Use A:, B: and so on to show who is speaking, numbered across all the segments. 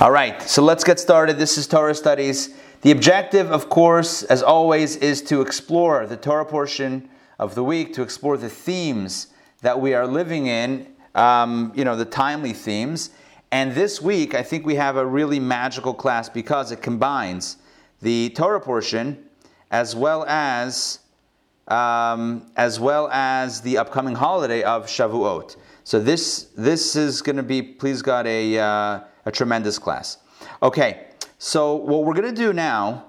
A: All right, so let's get started. This is Torah Studies. The objective, of course, as always, is to explore the Torah portion of the week, to explore the themes that we are living in, um, you know, the timely themes. And this week, I think we have a really magical class because it combines the Torah portion as well as um, as well as the upcoming holiday of Shavuot. So this this is going to be, please God, a uh, a tremendous class. Okay, so what we're going to do now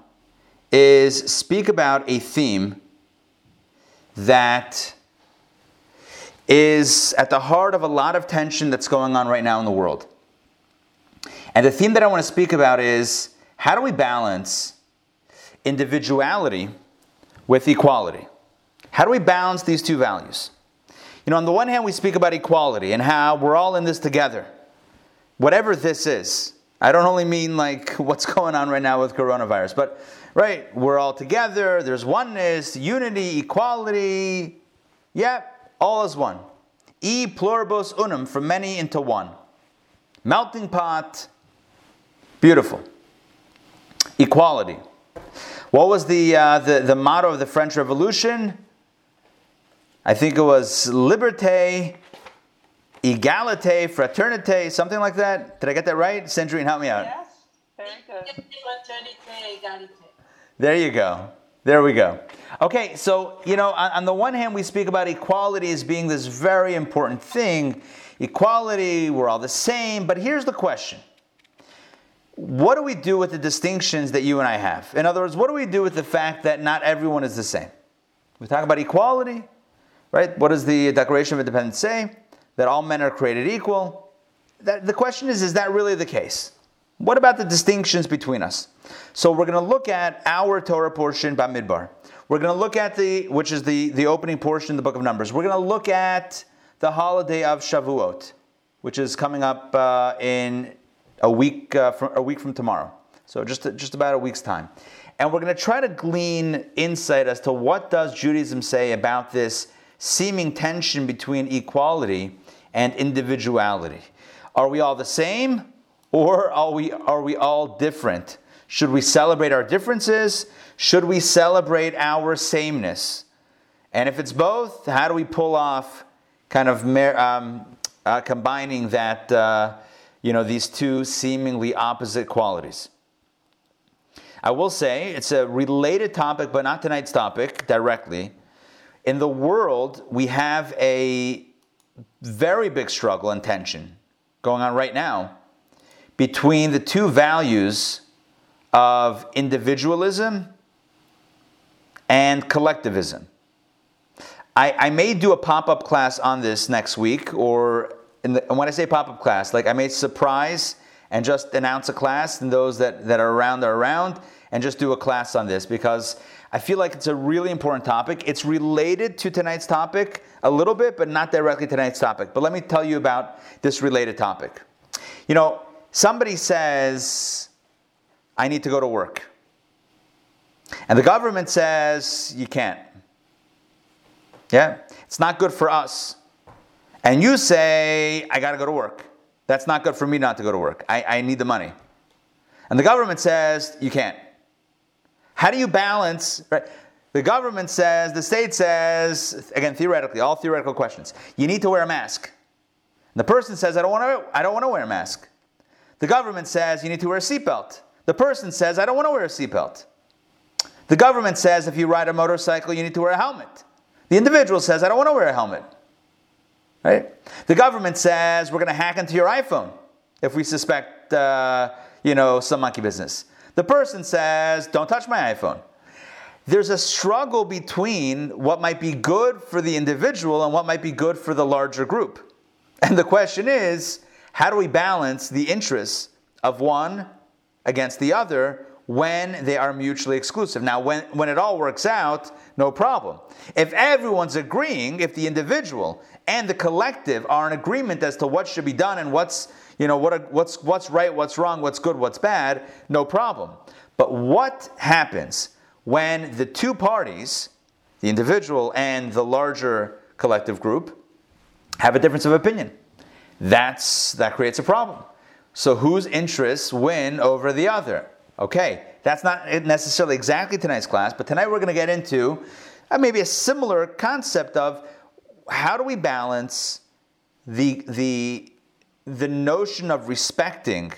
A: is speak about a theme that is at the heart of a lot of tension that's going on right now in the world. And the theme that I want to speak about is how do we balance individuality with equality? How do we balance these two values? You know, on the one hand, we speak about equality and how we're all in this together whatever this is. I don't only mean like what's going on right now with coronavirus, but right, we're all together, there's oneness, unity, equality. Yep, all is one. E pluribus unum, from many into one. Melting pot, beautiful. Equality. What was the, uh, the, the motto of the French Revolution? I think it was liberté, egalite, fraternite, something like that. Did I get that right? Sandrine, help me out.
B: Yes, very good.
A: There you go. There we go. Okay, so, you know, on, on, the one hand, we speak about equality as being this very important thing. Equality, we're all the same. But here's the question What do we do with the distinctions that you and I have? In other words, what do we do with the fact that not everyone is the same? We talk about equality, right? What does the Declaration of Independence say? That all men are created equal. That, the question is, is that really the case? What about the distinctions between us? So we're going to look at our Torah portion, Bamidbar. We're going to look at the, which is the, the opening portion of the book of Numbers. We're going to look at the holiday of Shavuot, which is coming up uh, in a week, uh, from, a week from tomorrow. So just, just about a week's time. And we're going to try to glean insight as to what does Judaism say about this seeming tension between equality and individuality. Are we all the same or are we, are we all different? Should we celebrate our differences? Should we celebrate our sameness? And if it's both, how do we pull off kind of um, uh, combining that, uh, you know, these two seemingly opposite qualities? I will say it's a related topic, but not tonight's topic directly. In the world, we have a very big struggle and tension going on right now between the two values of individualism and collectivism. I, I may do a pop up class on this next week, or the, when I say pop up class, like I may surprise and just announce a class, and those that, that are around are around, and just do a class on this because I feel like it's a really important topic. It's related to tonight's topic a little bit, but not directly tonight's topic. But let me tell you about this related topic. You know, somebody says, I need to go to work. And the government says, you can't. Yeah? It's not good for us. And you say, I got to go to work. That's not good for me not to go to work. I, I need the money. And the government says, you can't. How do you balance, right? The government says, the state says, again, theoretically, all theoretical questions, you need to wear a mask. And the person says, I don't want to, I don't want to wear a mask. The government says, you need to wear a seatbelt. The person says, I don't want to wear a seatbelt. The government says, if you ride a motorcycle, you need to wear a helmet. The individual says, I don't want to wear a helmet. Right? The government says, we're going to hack into your iPhone if we suspect, uh, you know, some monkey business. The person says, Don't touch my iPhone. There's a struggle between what might be good for the individual and what might be good for the larger group. And the question is, how do we balance the interests of one against the other when they are mutually exclusive? Now, when, when it all works out, no problem. If everyone's agreeing, if the individual and the collective are in agreement as to what should be done and what's you know, what, what's, what's right, what's wrong, what's good, what's bad, no problem. But what happens when the two parties, the individual and the larger collective group, have a difference of opinion? That's, that creates a problem. So whose interests win over the other? Okay, that's not necessarily exactly tonight's class, but tonight we're going to get into uh, maybe a similar concept of how do we balance the, the, the notion of respecting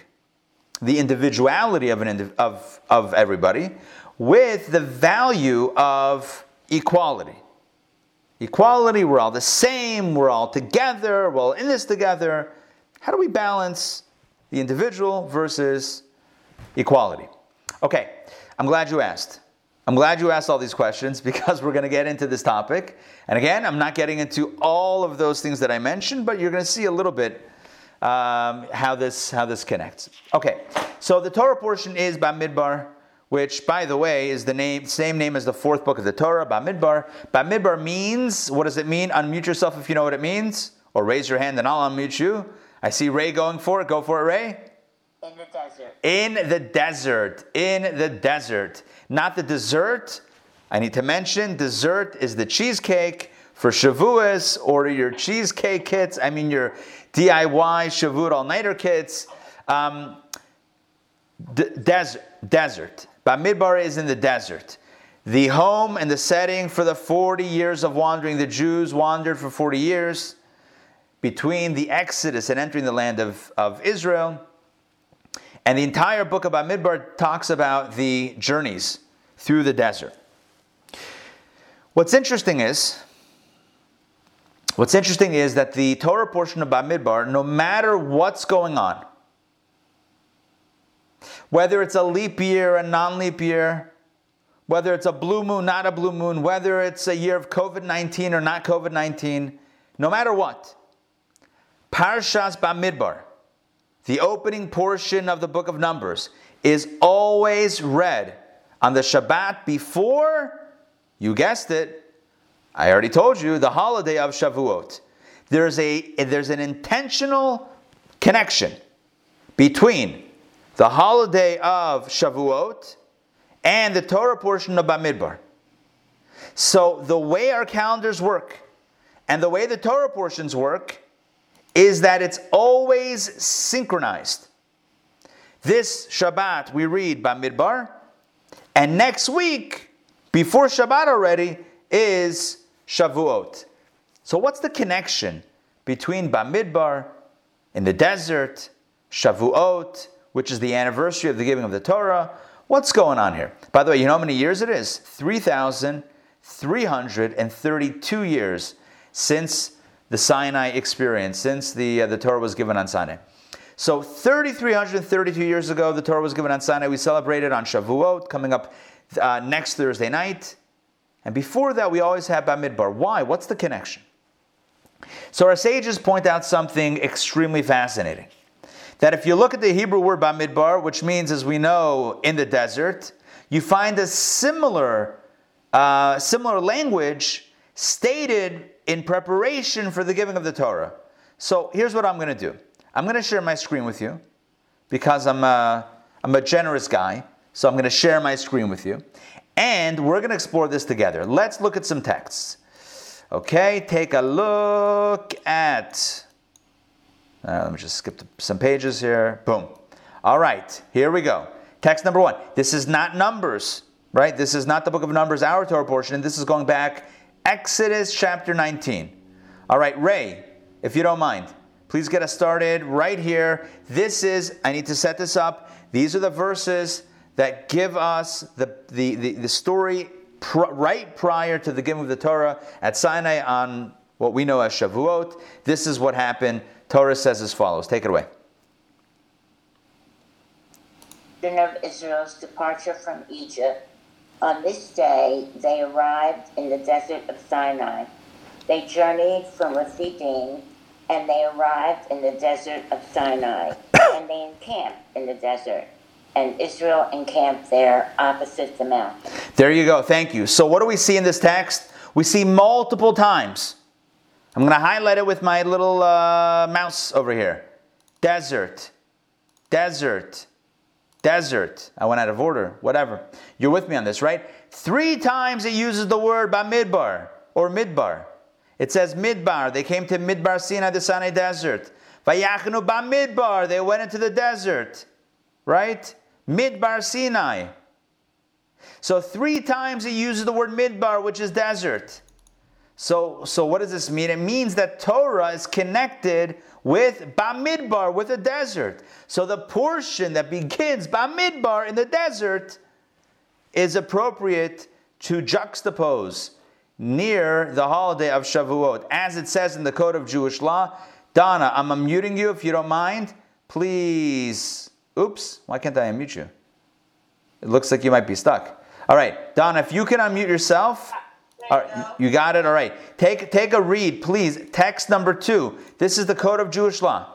A: the individuality of, an, of, of everybody with the value of equality. Equality, we're all the same, we're all together, we're all in this together. How do we balance the individual versus equality? Okay, I'm glad you asked. I'm glad you asked all these questions because we're going to get into this topic. And again, I'm not getting into all of those things that I mentioned, but you're going to see a little bit um, how this how this connects. Okay, so the Torah portion is Bamidbar, which, by the way, is the name same name as the fourth book of the Torah, Bamidbar. Bamidbar means what does it mean? Unmute yourself if you know what it means, or raise your hand and I'll unmute you. I see Ray going for it. Go for it, Ray.
B: In the desert.
A: In the desert. In the desert. Not the dessert. I need to mention dessert is the cheesecake for Shavuos. Order your cheesecake kits. I mean your DIY Shavuot all nighter kits. Um, d- desert. Desert. Bamidbar is in the desert. The home and the setting for the 40 years of wandering. The Jews wandered for 40 years between the Exodus and entering the land of, of Israel. And the entire book of Bamidbar talks about the journeys through the desert. What's interesting is, what's interesting is that the Torah portion of Bamidbar, no matter what's going on, whether it's a leap year, a non-leap year, whether it's a blue moon, not a blue moon, whether it's a year of COVID-19 or not COVID-19, no matter what, Parshas Bamidbar, the opening portion of the book of Numbers, is always read on the Shabbat before, you guessed it, I already told you, the holiday of Shavuot. There's, a, there's an intentional connection between the holiday of Shavuot and the Torah portion of Bamidbar. So the way our calendars work and the way the Torah portions work is that it's always synchronized. This Shabbat we read Bamidbar, and next week, before Shabbat already, is Shavuot. So, what's the connection between Bamidbar in the desert, Shavuot, which is the anniversary of the giving of the Torah? What's going on here? By the way, you know how many years it is? 3,332 years since the Sinai experience since the, uh, the Torah was given on Sinai. So 3,332 years ago, the Torah was given on Sinai. We celebrated on Shavuot, coming up uh, next Thursday night. And before that, we always have Bamidbar. Why? What's the connection? So our sages point out something extremely fascinating. That if you look at the Hebrew word Bamidbar, which means, as we know, in the desert, you find a similar, uh, similar language stated in preparation for the giving of the Torah. So here's what I'm going to do I'm going to share my screen with you because I'm a, I'm a generous guy. So I'm going to share my screen with you. And we're going to explore this together. Let's look at some texts. Okay, take a look at. Uh, let me just skip some pages here. Boom. All right, here we go. Text number one. This is not Numbers, right? This is not the book of Numbers, our Torah portion. This is going back Exodus chapter 19. All right, Ray, if you don't mind, please get us started right here. This is, I need to set this up. These are the verses that give us the, the, the, the story pr- right prior to the giving of the Torah at Sinai on what we know as Shavuot. This is what happened. Torah says as follows. Take it away.
B: Of Israel's departure from Egypt on this day, they arrived in the desert of Sinai. They journeyed from Rephidim, and they arrived in the desert of Sinai, and they encamped in the desert. And Israel encamped there opposite the mountain.
A: There you go. Thank you. So, what do we see in this text? We see multiple times. I'm going to highlight it with my little uh, mouse over here. Desert, desert, desert. I went out of order, whatever. You're with me on this, right? Three times it uses the word Bamidbar or Midbar. It says Midbar. They came to Midbar Sinai, the Sinai desert. Vayachnu Bamidbar, they went into the desert, right? Midbar Sinai. So three times he uses the word midbar, which is desert. So, so what does this mean? It means that Torah is connected with Bamidbar, with the desert. So the portion that begins Bamidbar in the desert is appropriate to juxtapose near the holiday of Shavuot, as it says in the Code of Jewish Law. Donna, I'm unmuting you if you don't mind. Please. Oops, why can't I unmute you? It looks like you might be stuck. All right, Donna, if you can unmute yourself. Ah, All right, you got it. All right. Take take a read, please. Text number two. This is the code of Jewish law.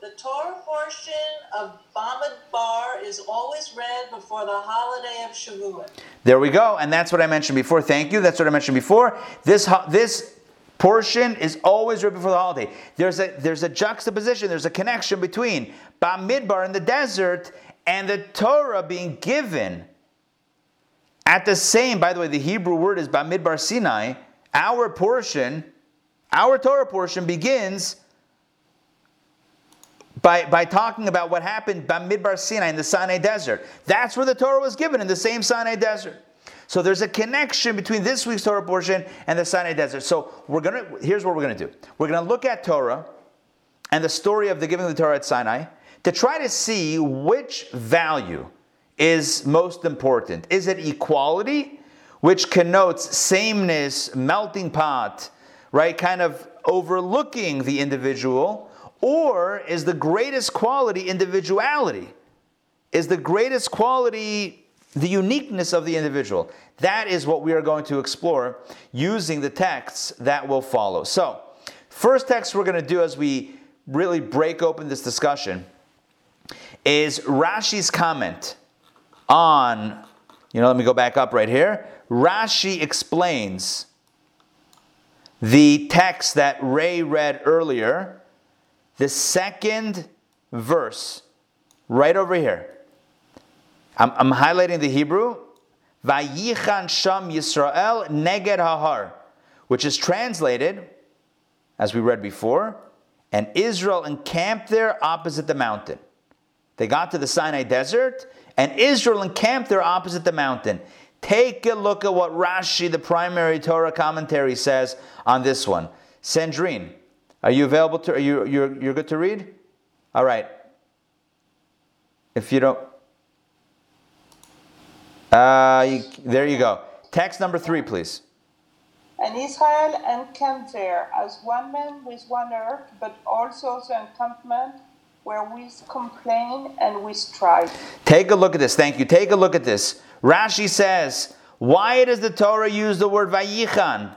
C: The Torah portion of Bamidbar is always read before the holiday of Shavuot.
A: There we go, and that's what I mentioned before. Thank you. That's what I mentioned before. This this portion is always read before the holiday. There's a there's a juxtaposition. There's a connection between Bamidbar in the desert and the Torah being given at the same, by the way, the Hebrew word is Bamidbar Sinai. Our portion, our Torah portion begins by, by talking about what happened Bamidbar Sinai in the Sinai desert. That's where the Torah was given, in the same Sinai desert. So there's a connection between this week's Torah portion and the Sinai desert. So we're gonna here's what we're gonna do. We're gonna look at Torah and the story of the giving of the Torah at Sinai to try to see which value is most important? Is it equality, which connotes sameness, melting pot, right? Kind of overlooking the individual, or is the greatest quality individuality? Is the greatest quality the uniqueness of the individual? That is what we are going to explore using the texts that will follow. So, first text we're going to do as we really break open this discussion is Rashi's comment on, you know, let me go back up right here. Rashi explains the text that Ray read earlier, the second verse, right over here. I'm, I'm highlighting the Hebrew. Vayichan Sham Yisrael Neged Hahar, which is translated, as we read before, and Israel encamped there opposite the mountain. They got to the Sinai desert, and Israel encamped there opposite the mountain. Take a look at what Rashi, the primary Torah commentary, says on this one. Sandrine, are you available to? Are you you're, you're good to read? All right. If you don't, uh, you, there you go. Text number three, please.
D: And Israel encamped there as one man with one earth, but also the encampment where we complain and we strive.
A: Take a look at this. Thank you. Take a look at this. Rashi says, why does the Torah use the word vayichan,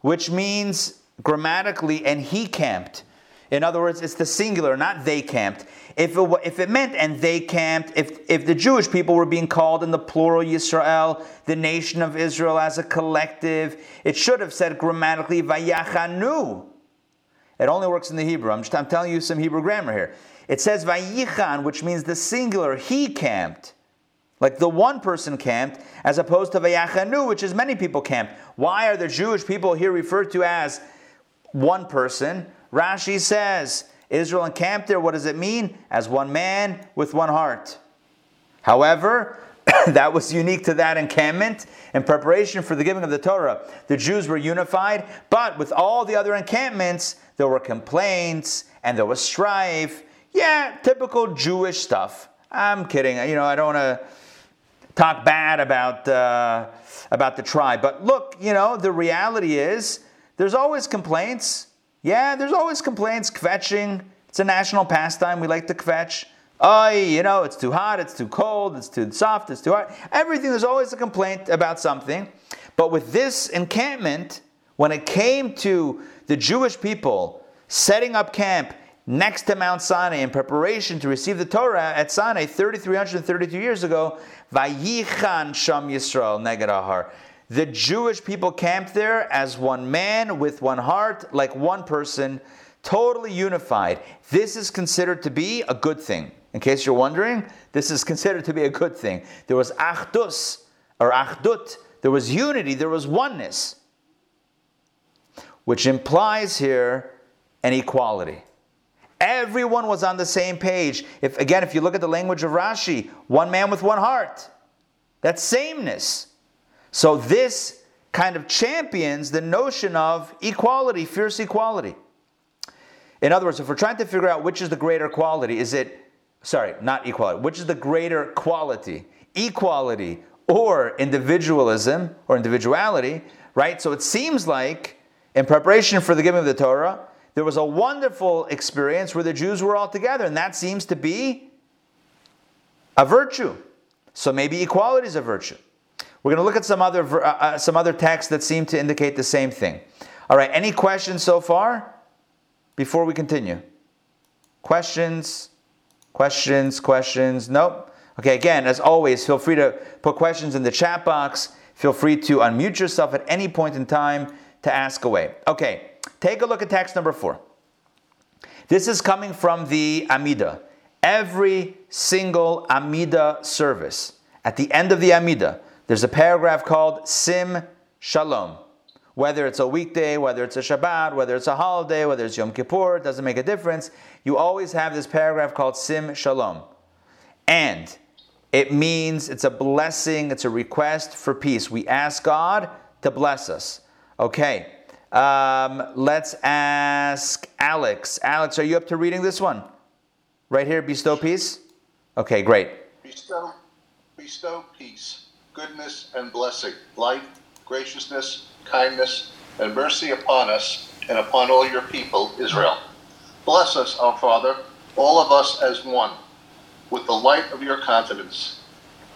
A: which means grammatically, and he camped? In other words, it's the singular, not they camped. If it, if it meant and they camped, if, if the Jewish people were being called in the plural Yisrael, the nation of Israel as a collective, it should have said grammatically vayachanu. It only works in the Hebrew. I'm, just, I'm telling you some Hebrew grammar here. It says Vayichan, which means the singular, he camped. Like the one person camped, as opposed to Vayachanu, which is many people camped. Why are the Jewish people here referred to as one person? Rashi says, Israel encamped there, what does it mean? As one man with one heart. However, that was unique to that encampment in preparation for the giving of the Torah. The Jews were unified, but with all the other encampments, there were complaints and there was strife yeah, typical Jewish stuff. I'm kidding. You know, I don't want to talk bad about uh, about the tribe, but look, you know, the reality is there's always complaints. Yeah, there's always complaints. Kvetching. It's a national pastime. We like to kvetch. Oh, you know, it's too hot, it's too cold, it's too soft, it's too hard. Everything, there's always a complaint about something. But with this encampment, when it came to the Jewish people setting up camp next to Mount Sinai in preparation to receive the Torah at Sinai 3,332 years ago, Vayichan Sham Yisrael Neged Ahar. The Jewish people camped there as one man with one heart, like one person, totally unified. This is considered to be a good thing. In case you're wondering, this is considered to be a good thing. There was achdus or achdut. There was unity. There was oneness, which implies here an equality. Everyone was on the same page. If again, if you look at the language of Rashi, one man with one heart. That's sameness. So this kind of champions the notion of equality, fierce equality. In other words, if we're trying to figure out which is the greater quality, is it, sorry, not equality, which is the greater quality, equality or individualism or individuality, right? So it seems like in preparation for the giving of the Torah, there was a wonderful experience where the Jews were all together, and that seems to be a virtue. So maybe equality is a virtue. We're going to look at some other uh, uh, some other texts that seem to indicate the same thing. All right, any questions so far before we continue? Questions? Questions? Questions? Nope. Okay, again, as always, feel free to put questions in the chat box. Feel free to unmute yourself at any point in time to ask away. Okay, take a look at text number 4. This is coming from the Amida. Every single Amida service, at the end of the Amida, there's a paragraph called Sim Shalom. Whether it's a weekday, whether it's a Shabbat, whether it's a holiday, whether it's Yom Kippur, it doesn't make a difference. You always have this paragraph called Sim Shalom. And it means it's a blessing, it's a request for peace. We ask God to bless us. Okay, um, let's ask Alex. Alex, are you up to reading this one? Right here, bestow peace? Okay, great.
E: Bestow, bestow peace goodness, and blessing, life, graciousness, kindness, and mercy upon us and upon all your people, Israel. Bless us, our Father, all of us as one, with the light of your countenance.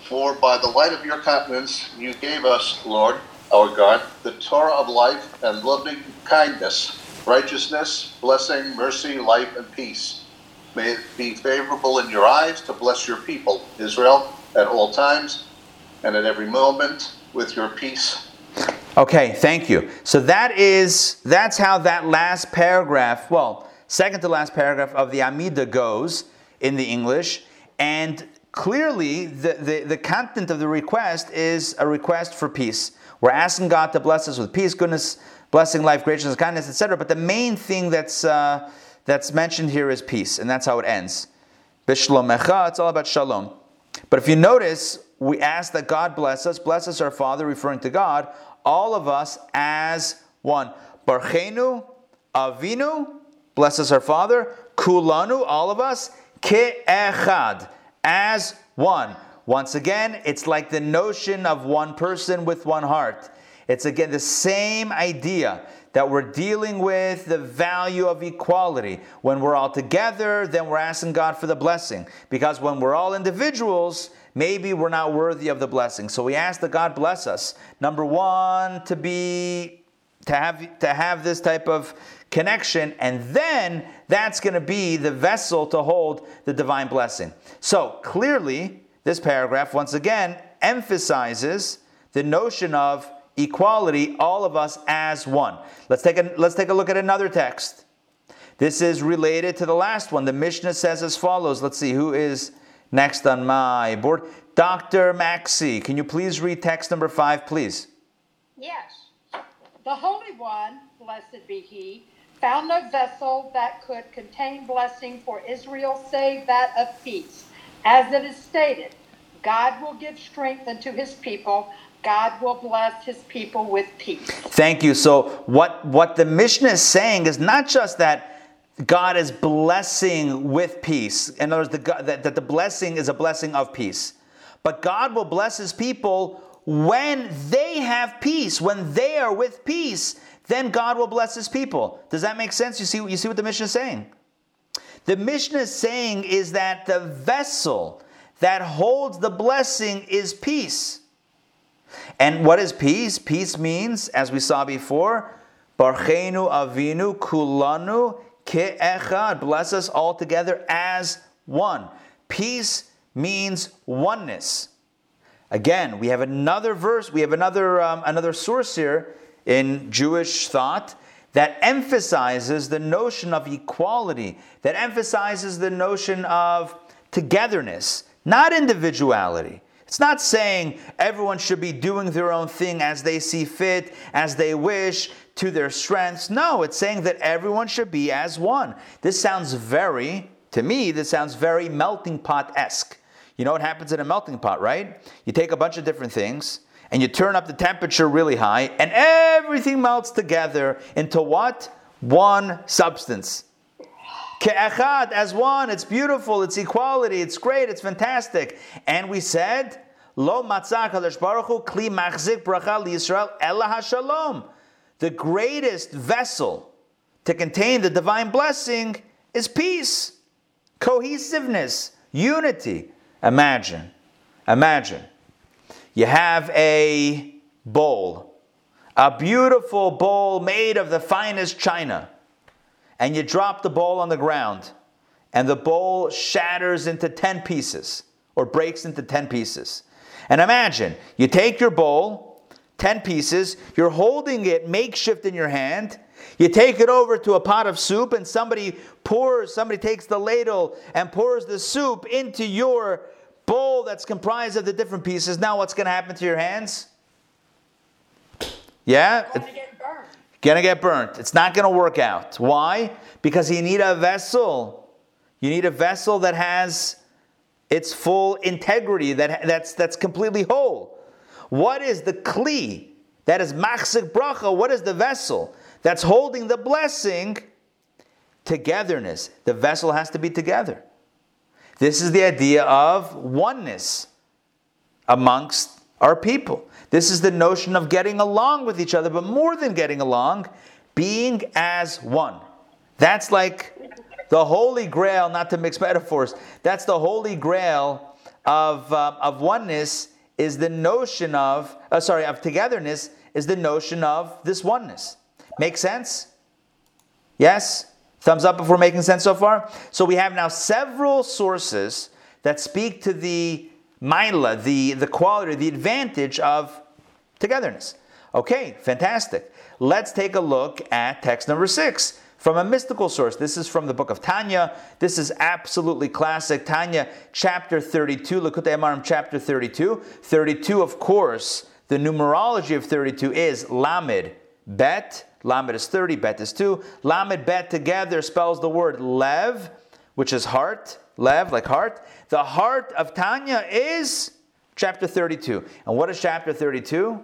E: For by the light of your countenance you gave us, Lord, our God, the Torah of life and loving kindness, righteousness, blessing, mercy, life, and peace. May it be favorable in your eyes to bless your people, Israel, at all times and at every moment with your peace.
A: Okay, thank you. So that is that's how that last paragraph, well, second to last paragraph of the Amida goes in the English, and clearly the, the, the content of the request is a request for peace. We're asking God to bless us with peace, goodness, blessing, life, graciousness, kindness, etc. But the main thing that's uh, that's mentioned here is peace, and that's how it ends. Bishlomecha, it's all about shalom. But if you notice, we ask that God bless us, bless us our Father, referring to God, all of us as one. Barchenu, Avinu, bless us our Father, Kulanu, all of us, Ke'echad, as one. Once again, it's like the notion of one person with one heart. It's again the same idea that we're dealing with the value of equality. When we're all together, then we're asking God for the blessing. Because when we're all individuals, maybe we're not worthy of the blessing. So we ask that God bless us. Number one, to be to have to have this type of connection, and then that's going to be the vessel to hold the divine blessing. So clearly, this paragraph once again emphasizes the notion of equality, all of us as one. Let's take a, let's take a look at another text. This is related to the last one. The Mishnah says as follows. Let's see who is next on my board. Dr. Maxey, can you please read text number five, please?
F: Yes. The Holy One, blessed be He, found no vessel that could contain blessing for Israel save that of peace. As it is stated, God will give strength unto His people God will bless his people with peace.
A: Thank you. So what what the Mishnah is saying is not just that God is blessing with peace. In other words, the, that, that the blessing is a blessing of peace. But God will bless his people when they have peace, when they are with peace, then God will bless his people. Does that make sense? You see, you see what the Mishnah is saying? The Mishnah is saying is that the vessel that holds the blessing is peace. And what is peace? Peace means, as we saw before, Barchenu Avinu Kulanu Ke'echad. Bless us all together as one. Peace means oneness. Again, we have another verse, we have another, um, another source here in Jewish thought that emphasizes the notion of equality, that emphasizes the notion of togetherness, not individuality. It's not saying everyone should be doing their own thing as they see fit, as they wish, to their strengths. No, it's saying that everyone should be as one. This sounds very, to me, this sounds very melting pot esque. You know what happens in a melting pot, right? You take a bunch of different things and you turn up the temperature really high, and everything melts together into what? One substance. Ke'echad, as one, it's beautiful, it's equality, it's great, it's fantastic. And we said, Lo matzah kadosh baruch hu kli machzik bracha liyisrael ela hashalom. The greatest vessel to contain the divine blessing is peace, cohesiveness, unity. Imagine, imagine, you have a bowl, a beautiful bowl made of the finest china and you drop the bowl on the ground, and the bowl shatters into 10 pieces or breaks into 10 pieces. And imagine you take your bowl, 10 pieces, you're holding it makeshift in your hand. You take it over to a pot of soup, and somebody pours, somebody takes the ladle and pours the soup into your bowl that's comprised of the different pieces. Now, what's going to happen to your hands? Yeah?
F: Going to get burned.
A: Gonna get burnt. It's not gonna work out. Why? Because you need a vessel. You need a vessel that has its full integrity, that, that's, that's completely whole. What is the kli? That is machzik bracha. What is the vessel that's holding the blessing? Togetherness. The vessel has to be together. This is the idea of oneness amongst our people. This is the notion of getting along with each other, but more than getting along, being as one. That's like the holy grail, not to mix metaphors, that's the holy grail of, uh, of oneness is the notion of, uh, sorry, of togetherness is the notion of this oneness. Make sense? Yes? Thumbs up if we're making sense so far? So we have now several sources that speak to the Maila, the, the quality, the advantage of togetherness. Okay, fantastic. Let's take a look at text number six from a mystical source. This is from the book of Tanya. This is absolutely classic. Tanya, chapter 32, Likutei Amarim, chapter 32. 32, of course, the numerology of 32 is Lamed, Bet. Lamed is 30, Bet is 2. Lamed, Bet together spells the word Lev, which is heart. Lev, like heart. The heart of Tanya is chapter 32. And what is chapter 32?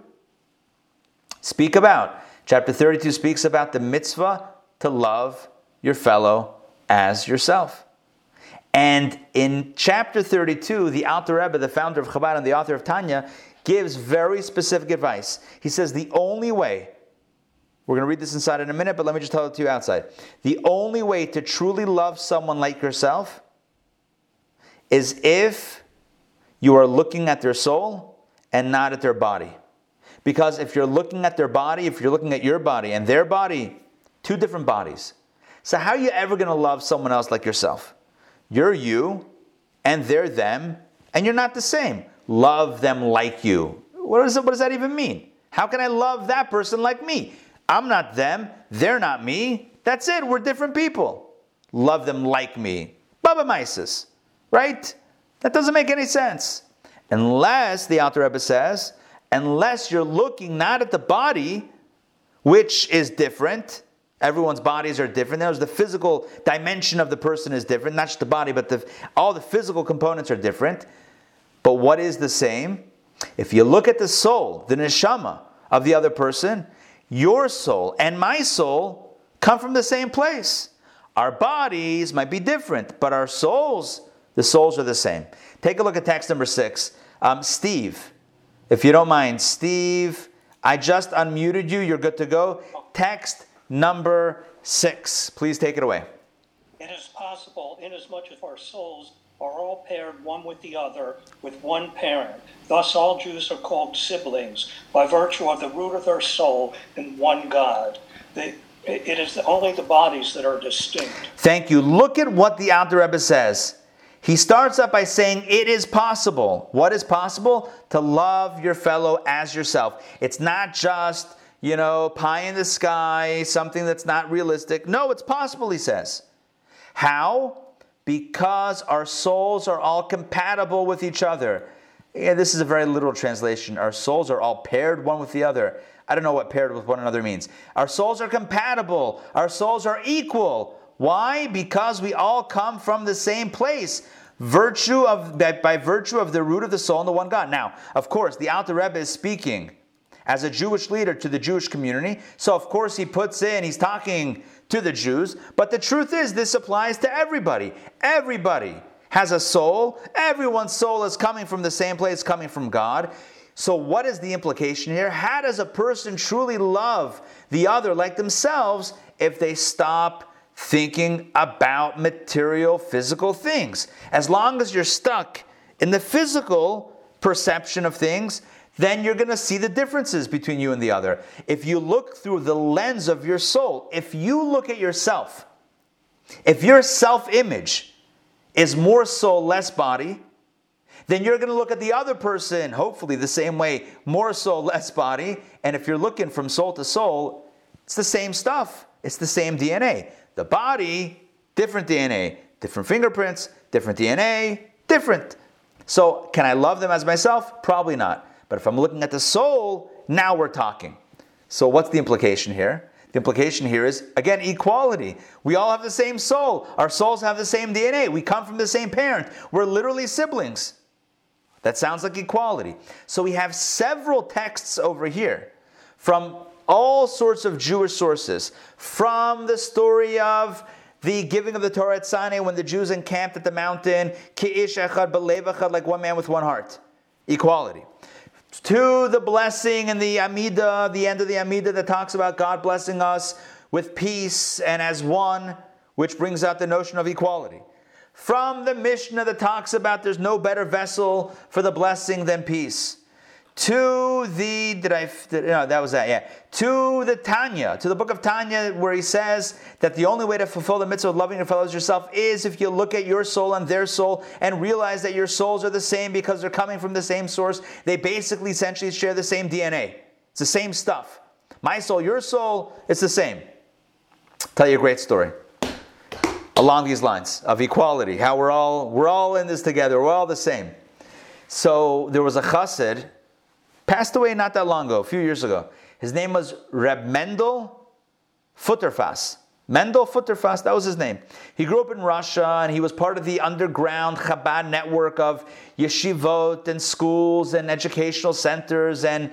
A: Speak about. Chapter 32 speaks about the mitzvah to love your fellow as yourself. And in chapter 32, the Alter Rebbe, the founder of Chabad and the author of Tanya, gives very specific advice. He says the only way, we're going to read this inside in a minute, but let me just tell it to you outside. The only way to truly love someone like yourself is if you are looking at their soul and not at their body. Because if you're looking at their body, if you're looking at your body and their body, two different bodies. So, how are you ever going to love someone else like yourself? You're you, and they're them, and you're not the same. Love them like you. What, is what does that even mean? How can I love that person like me? I'm not them, they're not me. That's it, we're different people. Love them like me. bubbe meises, right? That doesn't make any sense. Unless, the Alter Rebbe says, unless you're looking not at the body, which is different. Everyone's bodies are different. There's the physical dimension of the person is different, not just the body, but the, all the physical components are different. But what is the same? If you look at the soul, the neshama of the other person, your soul and my soul come from the same place. Our bodies might be different, but our souls, the souls are the same. Take a look at text number six. Um, Steve, if you don't mind, Steve, I just unmuted you. You're good to go. Text number six. Please take it away.
G: It is possible, inasmuch as our souls are all paired one with the other, with one parent. Thus, all Jews are called siblings by virtue of the root of their soul in one God. it is only the bodies that are distinct.
A: Thank you. Look at what the Alter Rebbe says. He starts up by saying, It is possible. What is possible? To love your fellow as yourself. It's not just, you know, pie in the sky, something that's not realistic. No, it's possible, he says. How? Because our souls are all compatible with each other. Yeah, this is a very literal translation. Our souls are all paired one with the other. I don't know what paired with one another means. Our souls are compatible. Our souls are equal. Why? Because we all come from the same place. Virtue of by, by virtue of the root of the soul in the one God. Now, of course, the Alter Rebbe is speaking as a Jewish leader to the Jewish community. So, of course, he puts in, he's talking to the Jews. But the truth is, this applies to everybody. Everybody has a soul. Everyone's soul is coming from the same place, coming from God. So, what is the implication here? How does a person truly love the other like themselves if they stop thinking about material, physical things? As long as you're stuck in the physical perception of things, then you're going to see the differences between you and the other. If you look through the lens of your soul, if you look at yourself, if your self image is more soul, less body, then you're going to look at the other person, hopefully the same way, more soul, less body. And if you're looking from soul to soul, it's the same stuff, it's the same DNA. The body, different DNA, different fingerprints, different DNA, different. So, can I love them as myself? Probably not. But if I'm looking at the soul, now we're talking. So, what's the implication here? The implication here is, again, equality. We all have the same soul. Our souls have the same DNA. We come from the same parent. We're literally siblings. That sounds like equality. So, we have several texts over here from all sorts of Jewish sources, from the story of the giving of the Torah at Sinai when the Jews encamped at the mountain, like one man with one heart. Equality to the blessing and the Amida, the end of the Amida that talks about God blessing us with peace and as one, which brings out the notion of equality. From the Mishnah that talks about there's no better vessel for the blessing than peace to the did I no that was that yeah. To the Tanya to the book of Tanya where he says that the only way to fulfill the mitzvah of loving your fellows yourself is if you look at your soul and their soul and realize that your souls are the same because they're coming from the same source. They basically essentially share the same DNA it's the same stuff. My soul your soul it's the same. I'll tell you a great story. Along these lines of equality how we're all we're all in this together we're all the same. So there was a chassid Passed away not that long ago, a few years ago. His name was Reb Mendel Futerfas. Mendel Futerfas, that was his name. He grew up in Russia and he was part of the underground Chabad network of yeshivot and schools and educational centers and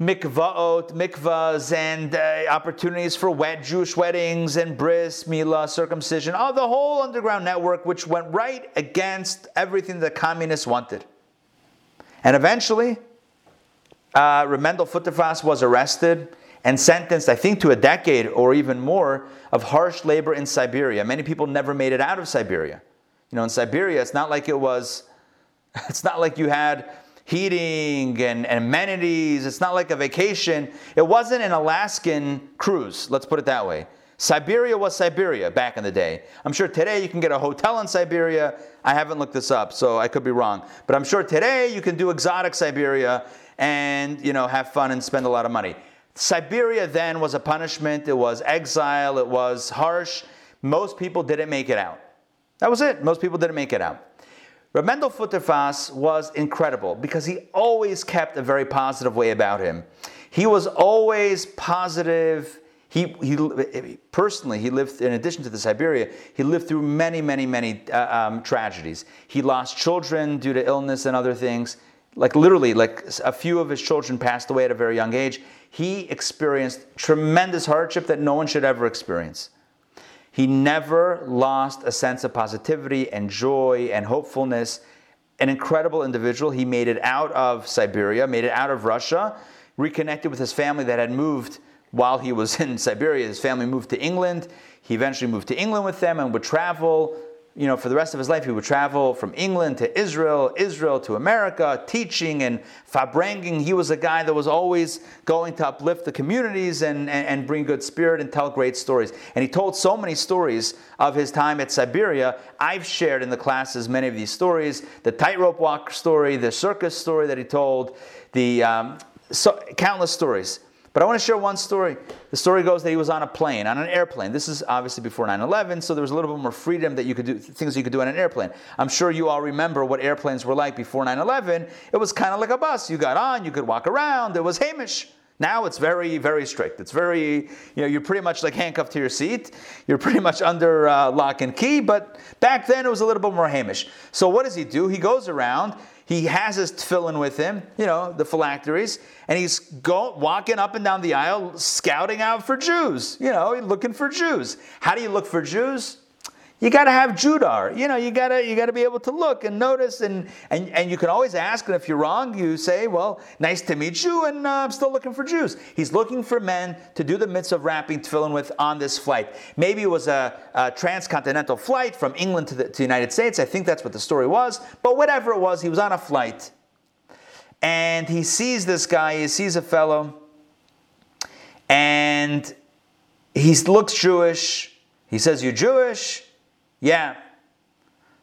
A: mikvaot, mikvahs, and uh, opportunities for wet Jewish weddings and bris, milah, circumcision, all the whole underground network, which went right against everything the communists wanted. And eventually, uh, Reb Mendel Futerfas was arrested and sentenced, I think, to a decade or even more of harsh labor in Siberia. Many people never made it out of Siberia. You know, in Siberia, it's not like it was, it's not like you had heating and, and amenities. It's not like a vacation. It wasn't an Alaskan cruise, let's put it that way. Siberia was Siberia back in the day. I'm sure today you can get a hotel in Siberia. I haven't looked this up, so I could be wrong. But I'm sure today you can do exotic Siberia and you know have fun and spend a lot of money. Siberia then was a punishment. It was exile. It was harsh. Most people didn't make it out. That was it. Most people didn't make it out. Reb Mendel Futerfas was incredible because he always kept a very positive way about him. He was always positive. He, he personally he lived in addition to the Siberia he lived through many many many uh, um, tragedies. He lost children due to illness and other things like literally, like a few of his children passed away at a very young age. He experienced tremendous hardship that no one should ever experience. He never lost a sense of positivity and joy and hopefulness. An incredible individual. He made it out of Siberia, made it out of Russia, reconnected with his family that had moved while he was in Siberia. His family moved to England. He eventually moved to England with them and would travel you know, for the rest of his life, he would travel from England to Israel, Israel to America, teaching and farbrenging. He was a guy that was always going to uplift the communities and, and, and, bring good spirit and tell great stories. And he told so many stories of his time at Siberia. I've shared in the classes many of these stories the tightrope walk story, the circus story that he told, the um, so, countless stories. But I want to share one story. The story goes that he was on a plane, on an airplane. This is obviously before 9 11, so there was a little bit more freedom that you could do, things you could do on an airplane. I'm sure you all remember what airplanes were like before 9 11. It was kind of like a bus. You got on, you could walk around, it was heimish. Now it's very, very strict. It's very, you know, you're pretty much like handcuffed to your seat. You're pretty much under uh, lock and key. But back then it was a little bit more heimish. So what does he do? He goes around he has his tefillin with him, you know, the phylacteries, and he's go, walking up and down the aisle scouting out for Jews, you know, looking for Jews. How do you look for Jews? You got to have Jewdar. You know, you got to you got to be able to look and notice, and, and and you can always ask. And if you're wrong, you say, "Well, nice to meet you," and uh, I'm still looking for Jews. He's looking for men to do the mitzvah of wrapping tefillin with on this flight. Maybe it was a, a transcontinental flight from England to the, to the United States. I think that's what the story was. But whatever it was, he was on a flight, and he sees this guy. He sees a fellow, and he looks Jewish. He says, "You're Jewish?" Yeah.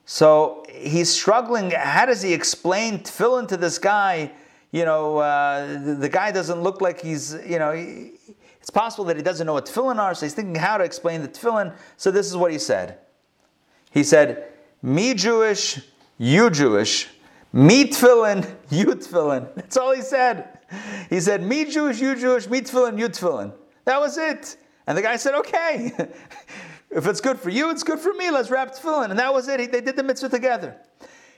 A: So he's struggling. How does he explain tefillin to this guy? You know, uh, the, the, guy doesn't look like he's, you know, he, it's possible that he doesn't know what tefillin are, so he's thinking how to explain the tefillin. So this is what he said. He said, Me Jewish, you Jewish. Me tefillin, you tefillin. That's all he said. He said, Me Jewish, you Jewish, me tefillin, you tefillin. That was it. And the guy said, Okay. If it's good for you, it's good for me. Let's wrap tefillin. And that was it. He, they did the mitzvah together.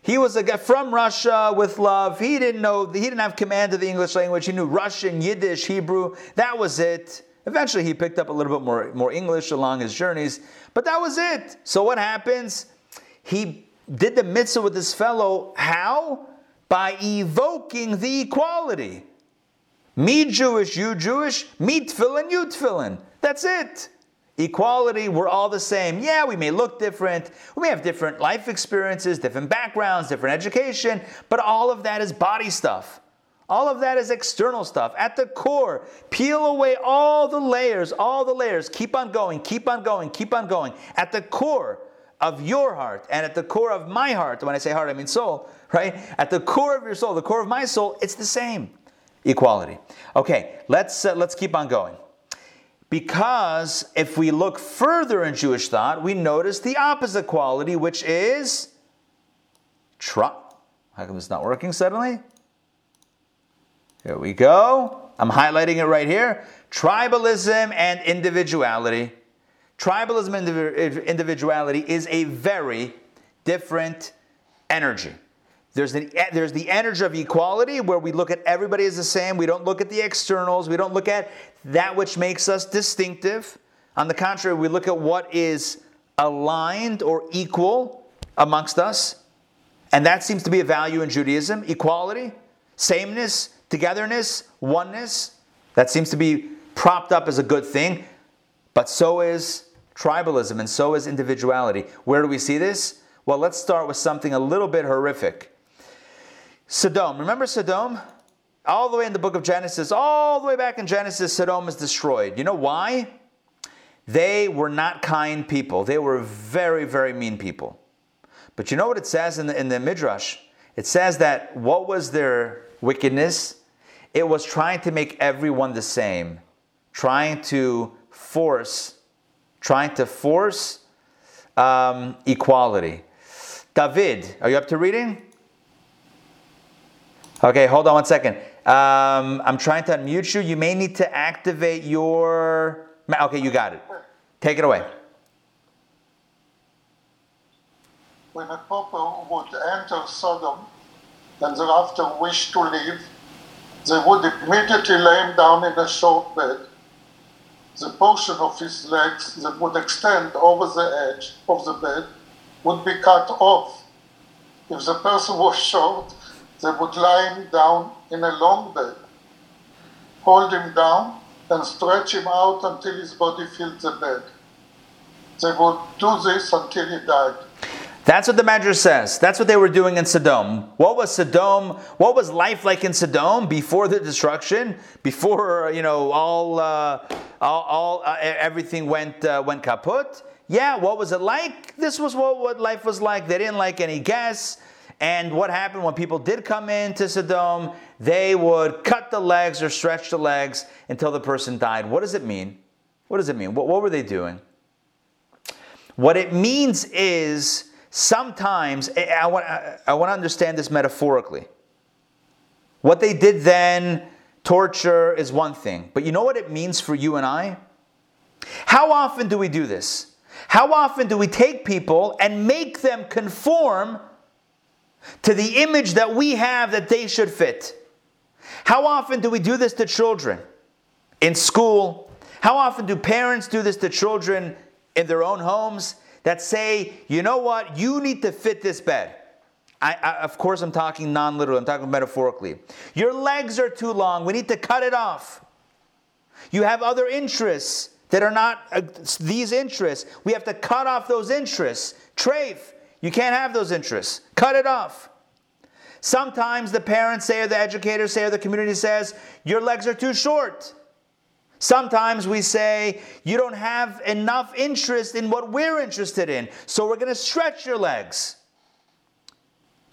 A: He was a guy from Russia with love. He didn't know, he didn't have command of the English language. He knew Russian, Yiddish, Hebrew. That was it. Eventually, he picked up a little bit more, more English along his journeys. But that was it. So what happens? He did the mitzvah with his fellow. How? By evoking the equality. Me Jewish, you Jewish, me tefillin, you tefillin. That's it. Equality, we're all the same. Yeah, we may look different. We may have different life experiences, different backgrounds, different education, but all of that is body stuff. All of that is external stuff. At the core, peel away all the layers, all the layers. Keep on going, keep on going, keep on going. At the core of your heart and at the core of my heart, when I say heart, I mean soul, right? At the core of your soul, the core of my soul, it's the same. Equality. Okay, let's uh, let's keep on going. Because if we look further in Jewish thought, we notice the opposite quality, which is. How come it's not working suddenly? Here we go. I'm highlighting it right here. Tribalism and individuality. Tribalism and individuality is a very different energy. There's the, there's the energy of equality where we look at everybody as the same. We don't look at the externals. We don't look at that which makes us distinctive. On the contrary, we look at what is aligned or equal amongst us. And that seems to be a value in Judaism equality, sameness, togetherness, oneness. That seems to be propped up as a good thing. But so is tribalism and so is individuality. Where do we see this? Well, let's start with something a little bit horrific. Sodom. Remember Sodom? All the way in the book of Genesis, all the way back in Genesis, Sodom is destroyed. You know why? They were not kind people. They were very, very mean people. But you know what it says in the, in the Midrash? It says that what was their wickedness? It was trying to make everyone the same, trying to force, trying to force um, equality. David, are you up to reading? Okay, hold on one second. Um, I'm trying to unmute you. You may need to activate your. Okay, you got it. Take it away.
H: When a couple would enter Sodom and thereafter wish to leave, they would immediately lay him down in a short bed. The portion of his legs that would extend over the edge of the bed would be cut off. If the person was short, they would lie him down in a long bed, hold him down, and stretch him out until his body filled the bed. They would do this until he died.
A: That's what the Medrash says. That's what they were doing in Sodom. What was Sodom? What was life like in Sodom before the destruction? Before you know all, uh, all, all uh, everything went uh, went kaput. Yeah, what was it like? This was what, what life was like. They didn't like any gas. And what happened when people did come into Sodom? They would cut the legs or stretch the legs until the person died. What does it mean? What does it mean? What, what were they doing? What it means is sometimes, I want, I want to understand this metaphorically. What they did then, torture, is one thing. But you know what it means for you and I? How often do we do this? How often do we take people and make them conform to the image that we have that they should fit? How often do we do this to children in school? How often do parents do this to children in their own homes that say, you know what, you need to fit this bed? I, I, of course, I'm talking non literally, I'm talking metaphorically. Your legs are too long, we need to cut it off. You have other interests that are not uh, these interests. We have to cut off those interests. Trafe, you can't have those interests. Cut it off. Sometimes the parents say, or the educators say, or the community says, your legs are too short. Sometimes we say, you don't have enough interest in what we're interested in, so we're going to stretch your legs.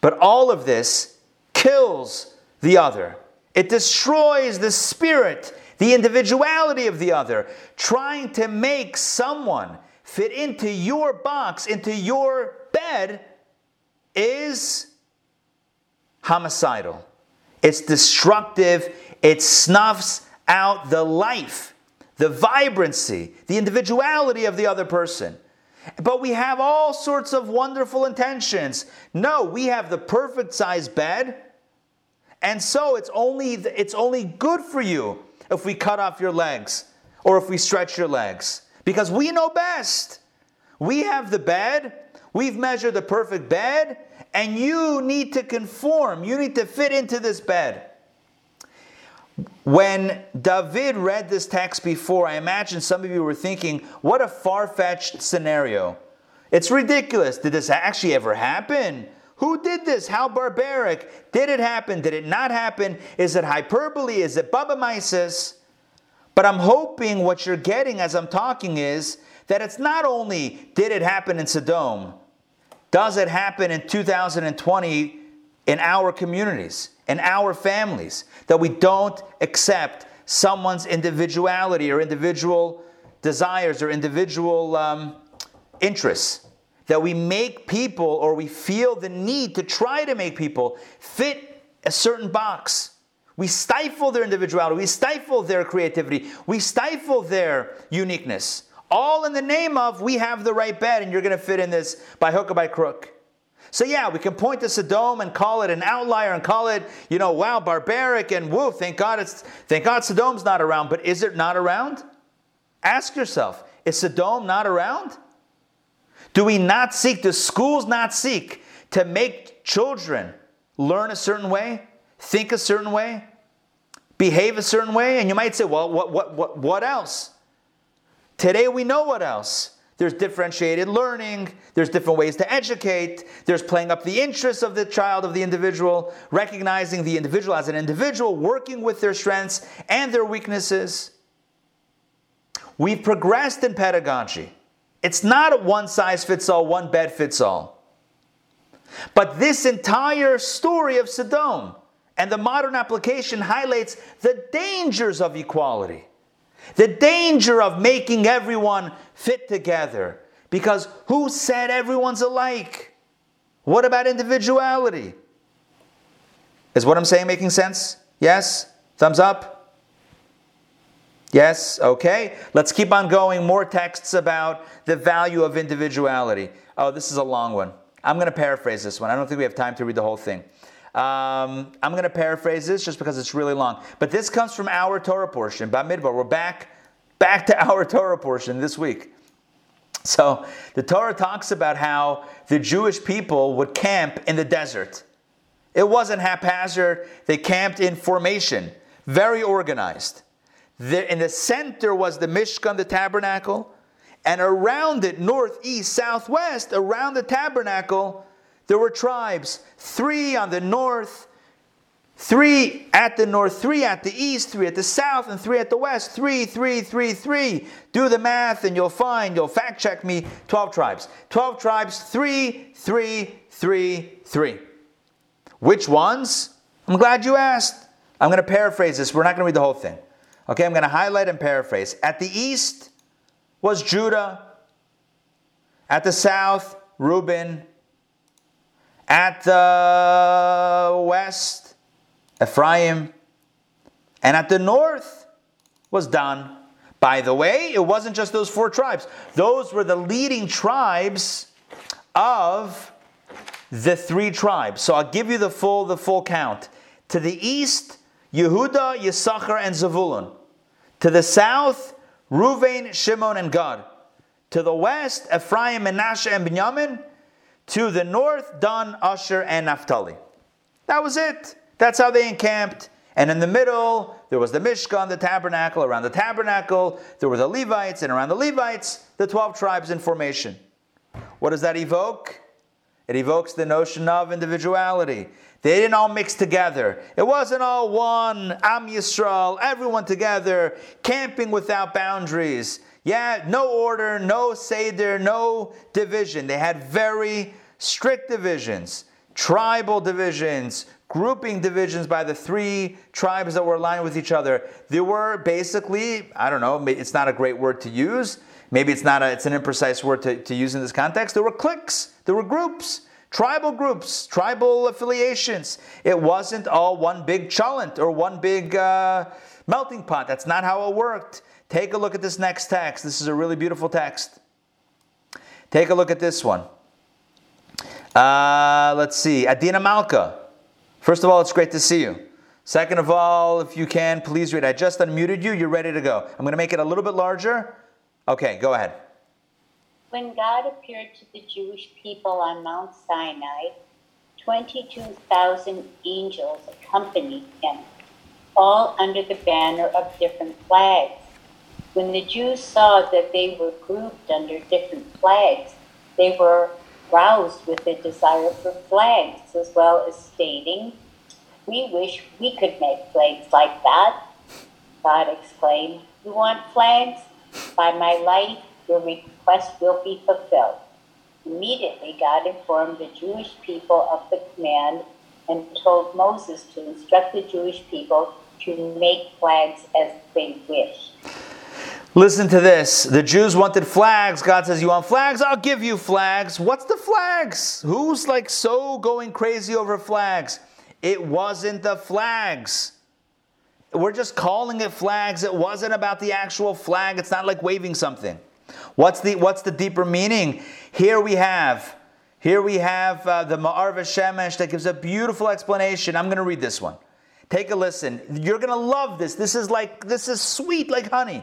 A: But all of this kills the other. It destroys the spirit, the individuality of the other. Trying to make someone fit into your box, into your bed, is homicidal. It's destructive. It snuffs out the life, the vibrancy, the individuality of the other person. But we have all sorts of wonderful intentions. No, we have the perfect size bed. And so it's only it's only good for you if we cut off your legs or if we stretch your legs because we know best. We have the bed, we've measured the perfect bed, and you need to conform. You need to fit into this bed. When David read this text before, I imagine some of you were thinking, what a far fetched scenario. It's ridiculous. Did this actually ever happen? Who did this? How barbaric? Did it happen? Did it not happen? Is it hyperbole? Is it bubbe meises? But I'm hoping what you're getting as I'm talking is that it's not only did it happen in Sodom, does it happen in 2020 in our communities? and our families, that we don't accept someone's individuality or individual desires or individual um, interests. That we make people or we feel the need to try to make people fit a certain box. We stifle their individuality, we stifle their creativity, we stifle their uniqueness. All in the name of we have the right bed and you're going to fit in this by hook or by crook. So yeah, we can point to Sodom and call it an outlier and call it, you know, wow, barbaric and woo, thank God it's thank God Sodom's not around, but is it not around? Ask yourself, is Sodom not around? Do we not seek, do schools not seek to make children learn a certain way, think a certain way, behave a certain way? And you might say, well, what, what, what, what else? Today we know what else. There's differentiated learning. There's different ways to educate. There's playing up the interests of the child, of the individual, recognizing the individual as an individual, working with their strengths and their weaknesses. We've progressed in pedagogy. It's not a one size fits all, one bed fits all. But this entire story of Sodom and the modern application highlights the dangers of equality. The danger of making everyone fit together. Because who said everyone's alike? What about individuality? Is what I'm saying making sense? Yes? Thumbs up? Yes? Okay. Let's keep on going. More texts about the value of individuality. Oh, this is a long one. I'm going to paraphrase this one. I don't think we have time to read the whole thing. Um, I'm going to paraphrase this just because it's really long. But this comes from our Torah portion, Bamidbar. We're back, back to our Torah portion this week. So the Torah talks about how the Jewish people would camp in the desert. It wasn't haphazard, they camped in formation, very organized. The, in the center was the Mishkan, the tabernacle, and around it, north, east, southwest, around the tabernacle, there were tribes three on the north, three at the north, three at the east, three at the south, and three at the west. Three, three, three, three. Do the math and you'll find, you'll fact check me, 12 tribes. 12 tribes, three, three, three, three. Which ones? I'm glad you asked. I'm going to paraphrase this. We're not going to read the whole thing. Okay, I'm going to highlight and paraphrase. At the east was Judah. At the south, Reuben. At the west, Ephraim. And at the north was Dan. By the way, it wasn't just those four tribes, those were the leading tribes of the three tribes. So I'll give you the full the full count. To the east, Yehuda, Yisachar, and Zavulun. To the south, Ruvain, Shimon, and Gad. To the west, Ephraim, Menashe, and Benjamin. To the north, Dan, Asher, and Naphtali. That was it. That's how they encamped. And in the middle, there was the Mishkan, the tabernacle. Around the tabernacle, there were the Levites. And around the Levites, the 12 tribes in formation. What does that evoke? It evokes the notion of individuality. They didn't all mix together. It wasn't all one, Am Yisrael, everyone together, camping without boundaries. Yeah, no order, no Seder, no division. They had very strict divisions, tribal divisions, grouping divisions by the three tribes that were aligned with each other. There were basically, I don't know, it's not a great word to use. Maybe it's not a, it's an imprecise word to, to use in this context. There were cliques, there were groups, tribal groups, tribal affiliations. It wasn't all one big cholent or one big uh, melting pot. That's not how it worked. Take a look at this next text. This is a really beautiful text. Take a look at this one. Uh, let's see. Adina Malka. First of all, it's great to see you. Second of all, if you can, please read. I just unmuted you. You're ready to go. I'm going to make it a little bit larger. Okay, go ahead.
I: When God appeared to the Jewish people on Mount Sinai, 22,000 angels accompanied him, all under the banner of different flags. When the Jews saw that they were grouped under different flags, they were roused with a desire for flags, as well as stating, We wish we could make flags like that. God exclaimed, You want flags? By my light, your request will be fulfilled. Immediately, God informed the Jewish people of the command and told Moses to instruct the Jewish people to make flags as they wished.
A: Listen to this. The Jews wanted flags. God says, You want flags? I'll give you flags. What's the flags? Who's like so going crazy over flags? It wasn't the flags. We're just calling it flags. It wasn't about the actual flag. It's not like waving something. What's the, what's the deeper meaning? Here we have. Here we have uh, the Maor Vashemesh that gives a beautiful explanation. I'm going to read this one. Take a listen. You're going to love this. This is like this is sweet like honey.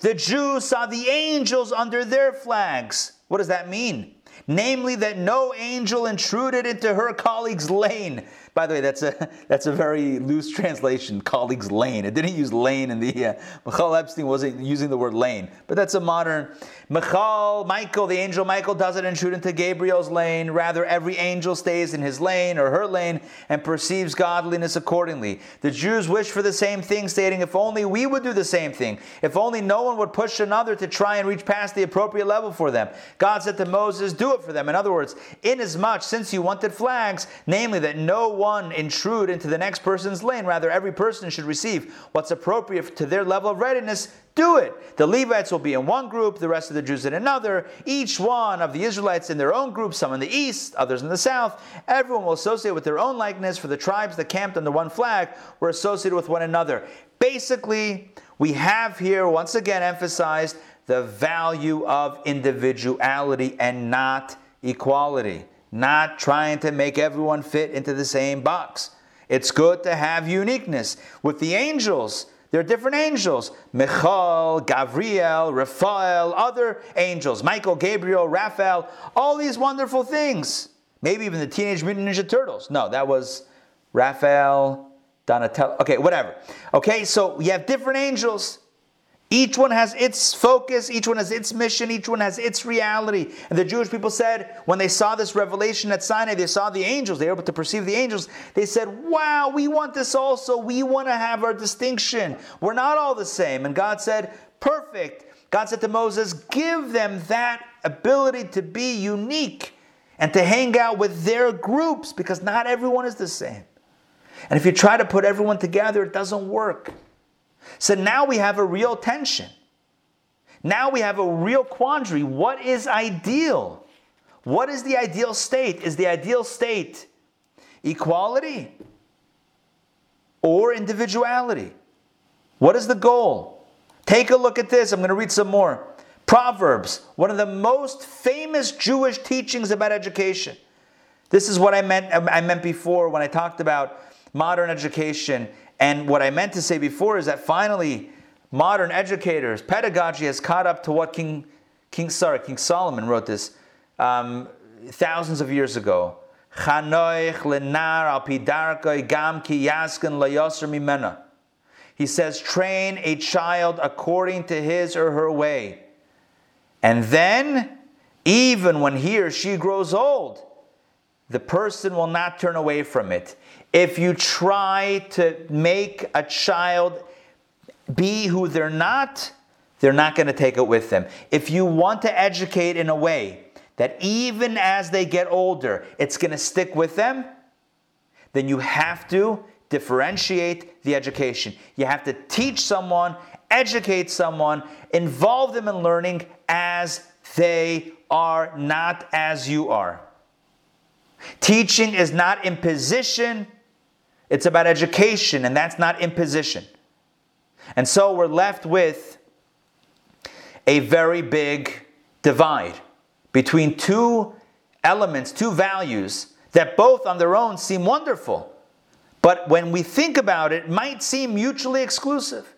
A: The Jews saw the angels under their flags. What does that mean? Namely, that no angel intruded into her colleague's lane. By the way, that's a that's a very loose translation. Colleagues lane. It didn't use lane in the. Uh, Michal Epstein wasn't using the word lane, but that's a modern. Michal, Michael, the angel Michael doesn't intrude into Gabriel's lane. Rather, every angel stays in his lane or her lane and perceives godliness accordingly. The Jews wish for the same thing, stating, "If only we would do the same thing. If only no one would push another to try and reach past the appropriate level for them." God said to Moses, "Do it for them." In other words, inasmuch since you wanted flags, namely that no one intrude into the next person's lane. Rather, every person should receive what's appropriate to their level of readiness. Do it. The Levites will be in one group, the rest of the Jews in another. Each one of the Israelites in their own group, some in the east, others in the south. Everyone will associate with their own likeness, for the tribes that camped under one flag were associated with one another. Basically, we have here once again emphasized the value of individuality and not equality not trying to make everyone fit into the same box. It's good to have uniqueness. With the angels, there are different angels Michal, Gabriel, Raphael, other angels, Michael, Gabriel, Raphael, all these wonderful things. Maybe even the Teenage Mutant Ninja Turtles. No, that was Raphael, Donatello. Okay, whatever. Okay, so you have different angels. Each one has its focus, each one has its mission, each one has its reality. And the Jewish people said, when they saw this revelation at Sinai, they saw the angels, they were able to perceive the angels. They said, Wow, we want this also. We want to have our distinction. We're not all the same. And God said, Perfect. God said to Moses, Give them that ability to be unique. and to hang out with their groups because not everyone is the same. And if you try to put everyone together, it doesn't work. So now we have a real tension. Now we have a real quandary. What is ideal? What is the ideal state? Is the ideal state equality or individuality? What is the goal? Take a look at this. I'm going to read some more. Proverbs, one of the most famous Jewish teachings about education. This is what I meant I meant before when I talked about modern education and what I meant to say before is that finally modern educators, pedagogy has caught up to what King King sorry, King Solomon wrote this um, thousands of years ago. He says, train a child according to his or her way. And then, even when he or she grows old, the person will not turn away from it. If you try to make a child be who they're not, they're not going to take it with them. If you want to educate in a way that even as they get older, it's going to stick with them, then you have to differentiate the education. You have to teach someone, educate someone, involve them in learning as they are, not as you are. Teaching is not imposition, it's about education, and that's not imposition. And so we're left with a very big divide between two elements, two values that both on their own seem wonderful, but when we think about it, might seem mutually exclusive.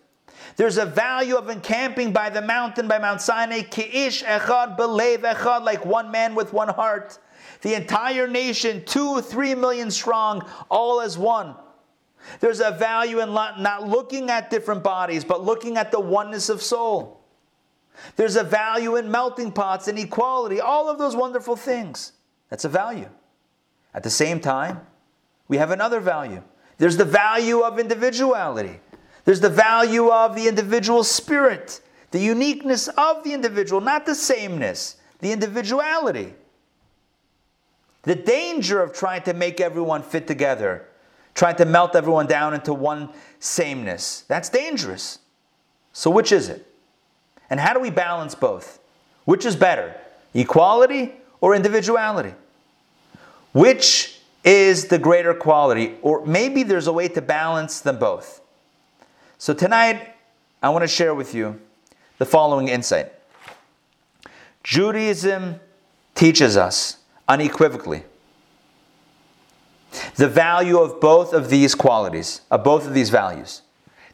A: There's a value of encamping by the mountain, by Mount Sinai, ki'ish echad belev echad, like one man with one heart. The entire nation, two, three million strong, all as one. There's a value in not looking at different bodies, but looking at the oneness of soul. There's a value in melting pots and equality, all of those wonderful things. That's a value. At the same time, we have another value. There's the value of individuality. There's the value of the individual spirit, the uniqueness of the individual, not the sameness, the individuality. The danger of trying to make everyone fit together, trying to melt everyone down into one sameness, that's dangerous. So, which is it? And how do we balance both? Which is better, equality or individuality? Which is the greater quality? Or maybe there's a way to balance them both. So, tonight, I want to share with you the following insight Judaism teaches us unequivocally. The value of both of these qualities, of both of these values.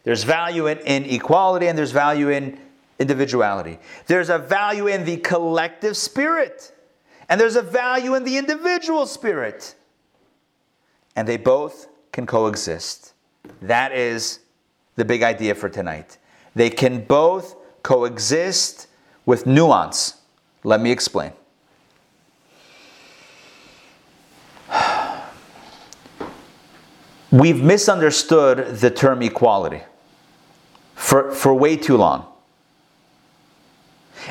A: There's value in, in equality and there's value in individuality. There's a value in the collective spirit, and there's a value in the individual spirit. And they both can coexist. That is the big idea for tonight. They can both coexist with nuance. Let me explain. We've misunderstood the term equality for, for way too long.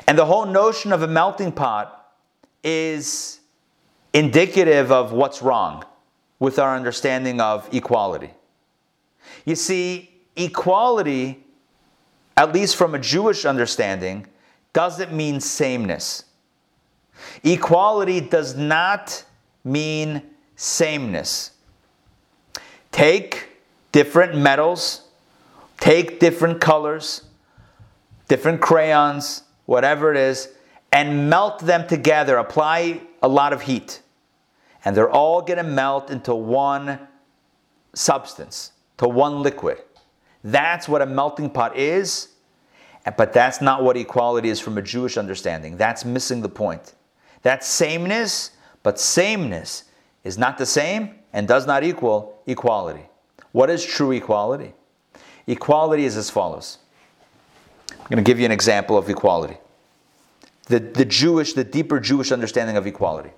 A: And the whole notion of a melting pot is indicative of what's wrong with our understanding of equality. You see, equality, at least from a Jewish understanding, doesn't mean sameness. Equality does not mean sameness. Take different metals, take different colors, different crayons, whatever it is, and melt them together. Apply a lot of heat. And they're all going to melt into one substance, to one liquid. That's what a melting pot is, but that's not what equality is from a Jewish understanding. That's missing the point. That's sameness, but sameness is not the same and does not equal equality. What is true equality? Equality is as follows. I'm going to give you an example of equality. The, the Jewish, the deeper Jewish understanding of equality.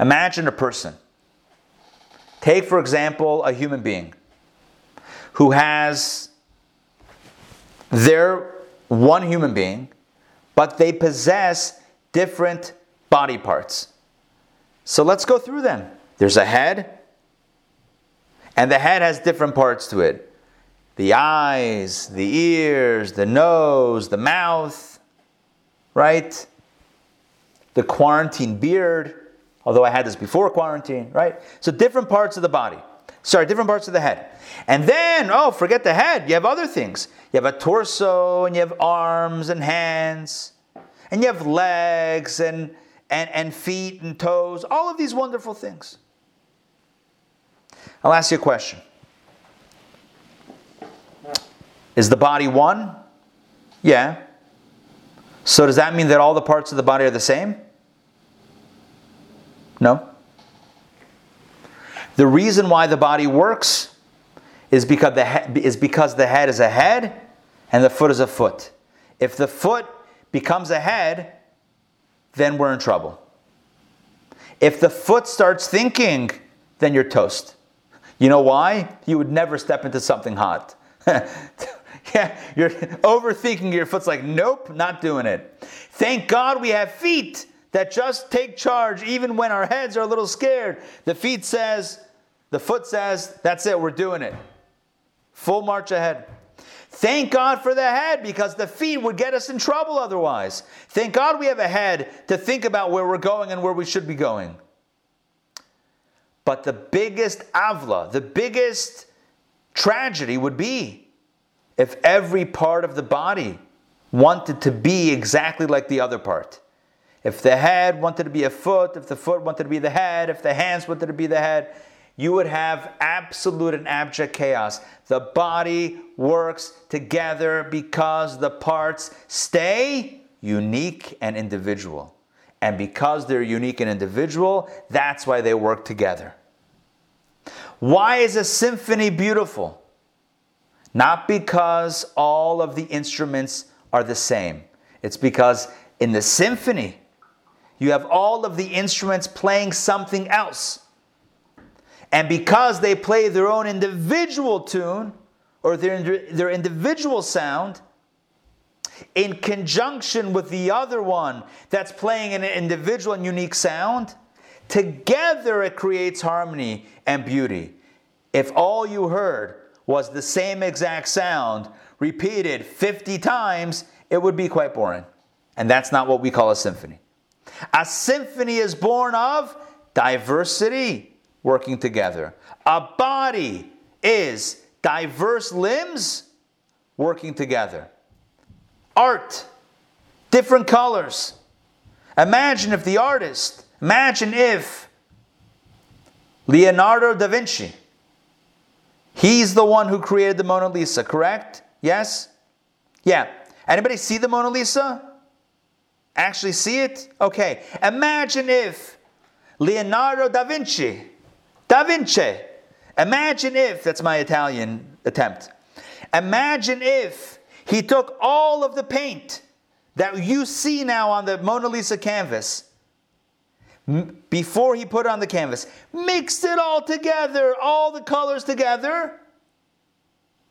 A: Imagine a person. Take, for example, a human being who has their one human being, but they possess different body parts. So let's go through them. There's a head, and the head has different parts to it the eyes, the ears, the nose, the mouth, right? The quarantine beard, although I had this before quarantine, right? So different parts of the body. Sorry, different parts of the head. And then, oh, forget the head. You have other things. You have a torso, and you have arms and hands, and you have legs and, and, and feet and toes, all of these wonderful things. I'll ask you a question Is the body one? Yeah. So does that mean that all the parts of the body are the same? No. The reason why the body works is because the, he- is because the head is a head and the foot is a foot. If the foot becomes a head, then we're in trouble. If the foot starts thinking, then you're toast. You know why? You would never step into something hot. yeah, you're overthinking your foot's like, nope, not doing it. Thank God we have feet that just take charge even when our heads are a little scared. The feet says, the foot says, that's it, we're doing it. Full march ahead. Thank God for the head because the feet would get us in trouble otherwise. Thank God we have a head to think about where we're going and where we should be going. But the biggest avla, the biggest tragedy would be if every part of the body wanted to be exactly like the other part. If the head wanted to be a foot, if the foot wanted to be the head, if the hands wanted to be the head, you would have absolute and abject chaos. The body works together because the parts stay unique and individual. And because they're unique and individual, that's why they work together. Why is a symphony beautiful? Not because all of the instruments are the same. It's because in the symphony, you have all of the instruments playing something else. And because they play their own individual tune or their, their individual sound, in conjunction with the other one that's playing an individual and unique sound, together it creates harmony and beauty. If all you heard was the same exact sound repeated 50 times, it would be quite boring. And that's not what we call a symphony. A symphony is born of diversity working together. A body is diverse limbs working together. Art, different colors. Imagine if the artist, imagine if Leonardo da Vinci, he's the one who created the Mona Lisa, correct? Yes? Yeah. Anybody see the Mona Lisa? Actually see it? Okay. Imagine if Leonardo da Vinci, da Vinci, imagine if, that's my Italian attempt, imagine if he took all of the paint that you see now on the Mona Lisa canvas before he put it on the canvas, mixed it all together, all the colors together,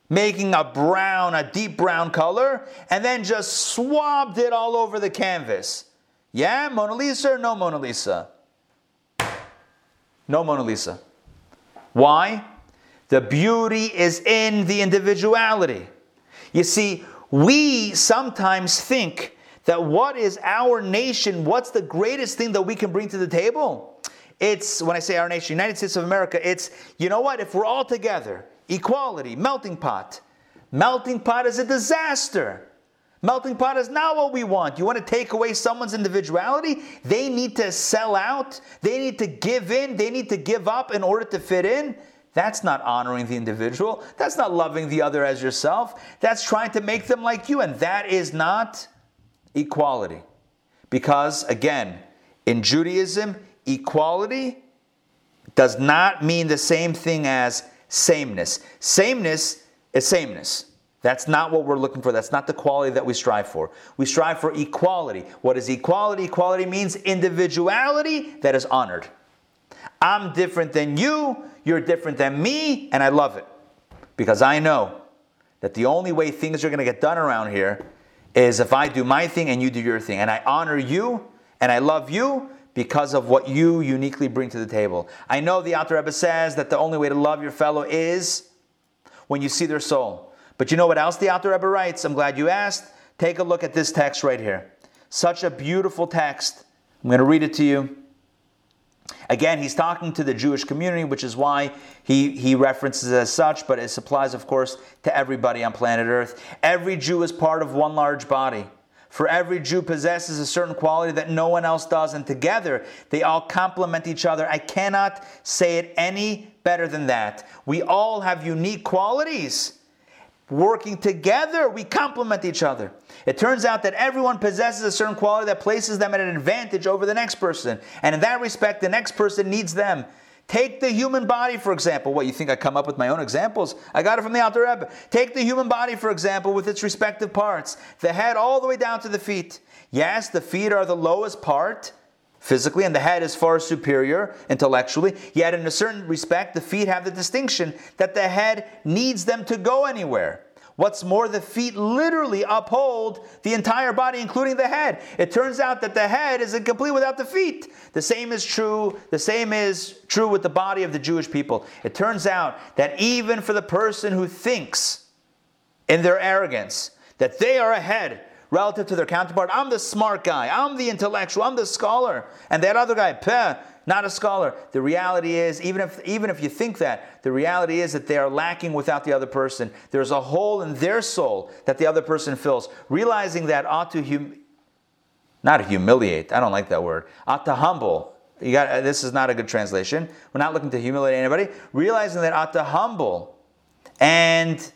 A: making a brown, a deep brown color, and then just swabbed it all over the canvas. Yeah, Mona Lisa or no Mona Lisa? No Mona Lisa. Why? The beauty is in the individuality. You see, we sometimes think that what is our nation, what's the greatest thing that we can bring to the table? It's, when I say our nation, United States of America, it's, you know what, if we're all together, equality, melting pot. Melting pot is a disaster. Melting pot is not what we want. You want to take away someone's individuality? They need to sell out. They need to give in. They need to give up in order to fit in. That's not honoring the individual. That's not loving the other as yourself. That's trying to make them like you. And that is not equality. Because, again, in Judaism, equality does not mean the same thing as sameness. Sameness is sameness. That's not what we're looking for. That's not the quality that we strive for. We strive for equality. What is equality? Equality means individuality that is honored. I'm different than you, you're different than me, and I love it. Because I know that the only way things are going to get done around here is if I do my thing and you do your thing. And I honor you and I love you because of what you uniquely bring to the table. I know the Alter Rebbe says that the only way to love your fellow is when you see their soul. But you know what else the Alter Rebbe writes? I'm glad you asked. Take a look at this text right here. Such a beautiful text. I'm going to read it to you. Again, he's talking to the Jewish community, which is why he, he references it as such, but it applies, of course, to everybody on planet Earth. Every Jew is part of one large body. For every Jew possesses a certain quality that no one else does, and together they all complement each other. I cannot say it any better than that. We all have unique qualities. Working together, we complement each other. It turns out that everyone possesses a certain quality that places them at an advantage over the next person. And in that respect, the next person needs them. Take the human body, for example. What, you think I come up with my own examples? I got it from the Alter Rebbe. Take the human body, for example, with its respective parts. The head all the way down to the feet. Yes, the feet are the lowest part physically, and the head is far superior intellectually. Yet, in a certain respect, the feet have the distinction that the head needs them to go anywhere. What's more, the feet literally uphold the entire body, including the head. It turns out that the head is incomplete without the feet. The same is true, the same is true with the body of the Jewish people. It turns out that even for the person who thinks in their arrogance that they are ahead relative to their counterpart, I'm the smart guy, I'm the intellectual, I'm the scholar, and that other guy, peh, not a scholar. The reality is, even if, even if you think that, the reality is that they are lacking without the other person. There's a hole in their soul that the other person fills. Realizing that ought to, hum- not humiliate, I don't like that word, ought to humble. You got, uh, this is not a good translation. We're not looking to humiliate anybody. Realizing that ought to humble and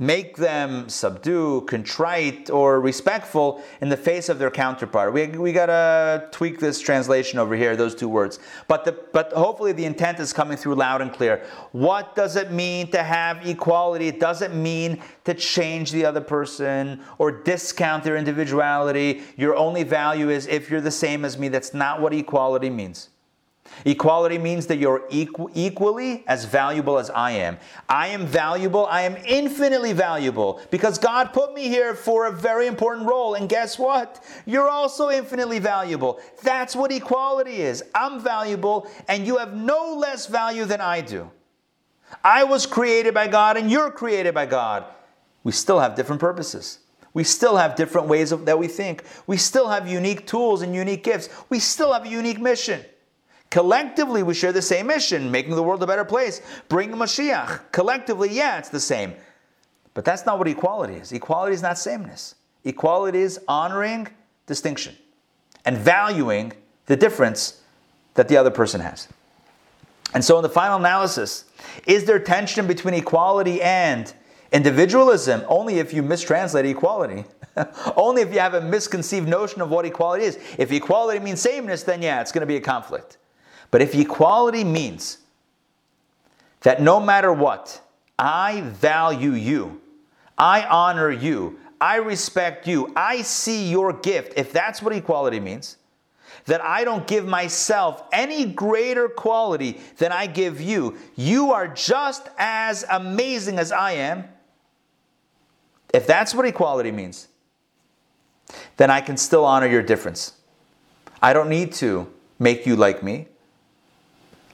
A: make them subdue, contrite, or respectful in the face of their counterpart. We, we gotta tweak this translation over here, those two words. But, the, but hopefully the intent is coming through loud and clear. What does it mean to have equality? It doesn't mean to change the other person or discount their individuality. Your only value is if you're the same as me. That's not what equality means. Equality means that you're equ- equally as valuable as I am. I am valuable. I am infinitely valuable because God put me here for a very important role. And guess what? You're also infinitely valuable. That's what equality is. I'm valuable and you have no less value than I do. I was created by God and you're created by God. We still have different purposes. We still have different ways of, that we think. We still have unique tools and unique gifts. We still have a unique mission. Collectively, we share the same mission, making the world a better place, bringing Mashiach. Collectively, yeah, it's the same. But that's not what equality is. Equality is not sameness. Equality is honoring distinction and valuing the difference that the other person has. And so, in the final analysis, is there tension between equality and individualism? Only if you mistranslate equality. Only if you have a misconceived notion of what equality is. If equality means sameness, then yeah, it's going to be a conflict. But if equality means that no matter what, I value you, I honor you, I respect you, I see your gift, if that's what equality means, that I don't give myself any greater quality than I give you, you are just as amazing as I am. If that's what equality means, then I can still honor your difference. I don't need to make you like me.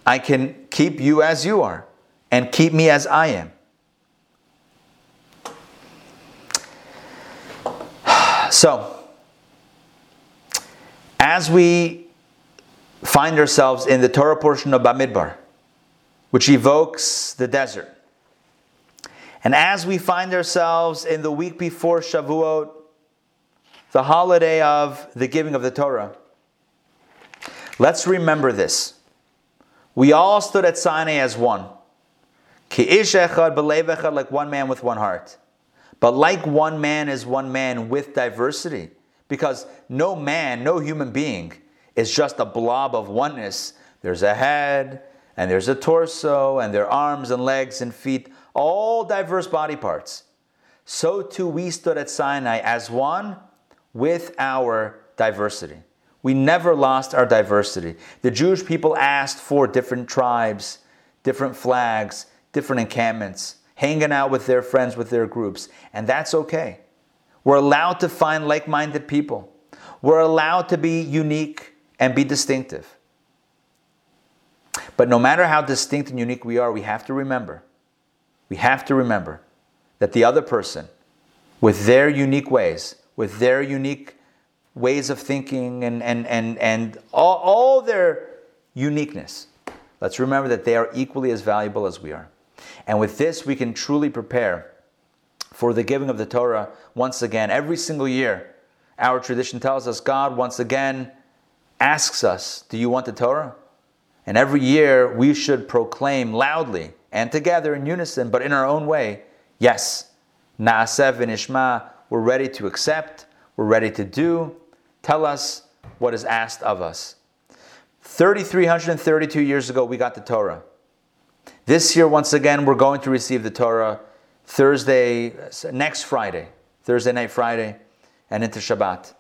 A: I can keep you as you are and keep me as I am. So, as we find ourselves in the Torah portion of Bamidbar, which evokes the desert, and as we find ourselves in the week before Shavuot, the holiday of the giving of the Torah, let's remember this. We all stood at Sinai as one. like one man with one heart. But like one man is one man with diversity. Because no man, no human being is just a blob of oneness. There's a head, and there's a torso, and there are arms and legs and feet, all diverse body parts. So too we stood at Sinai as one with our diversity. We never lost our diversity. The Jewish people asked for different tribes, different flags, different encampments, hanging out with their friends, with their groups, and that's okay. We're allowed to find like minded people. We're allowed to be unique and be distinctive. But no matter how distinct and unique we are, we have to remember, we have to remember that the other person, with their unique ways, with their unique ways of thinking and, and, and, and all, all their uniqueness, let's remember that they are equally as valuable as we are. And with this, we can truly prepare for the giving of the Torah once again. Every single year, our tradition tells us God once again asks us, Do you want the Torah? And every year we should proclaim loudly and together in unison, but in our own way, yes, Na'asev and v'nishma, we're ready to accept, we're ready to do. Tell us what is asked of us. 3,332 years ago, we got the Torah. This year, once again, we're going to receive the Torah Thursday, next Friday, Thursday night, Friday, and into Shabbat.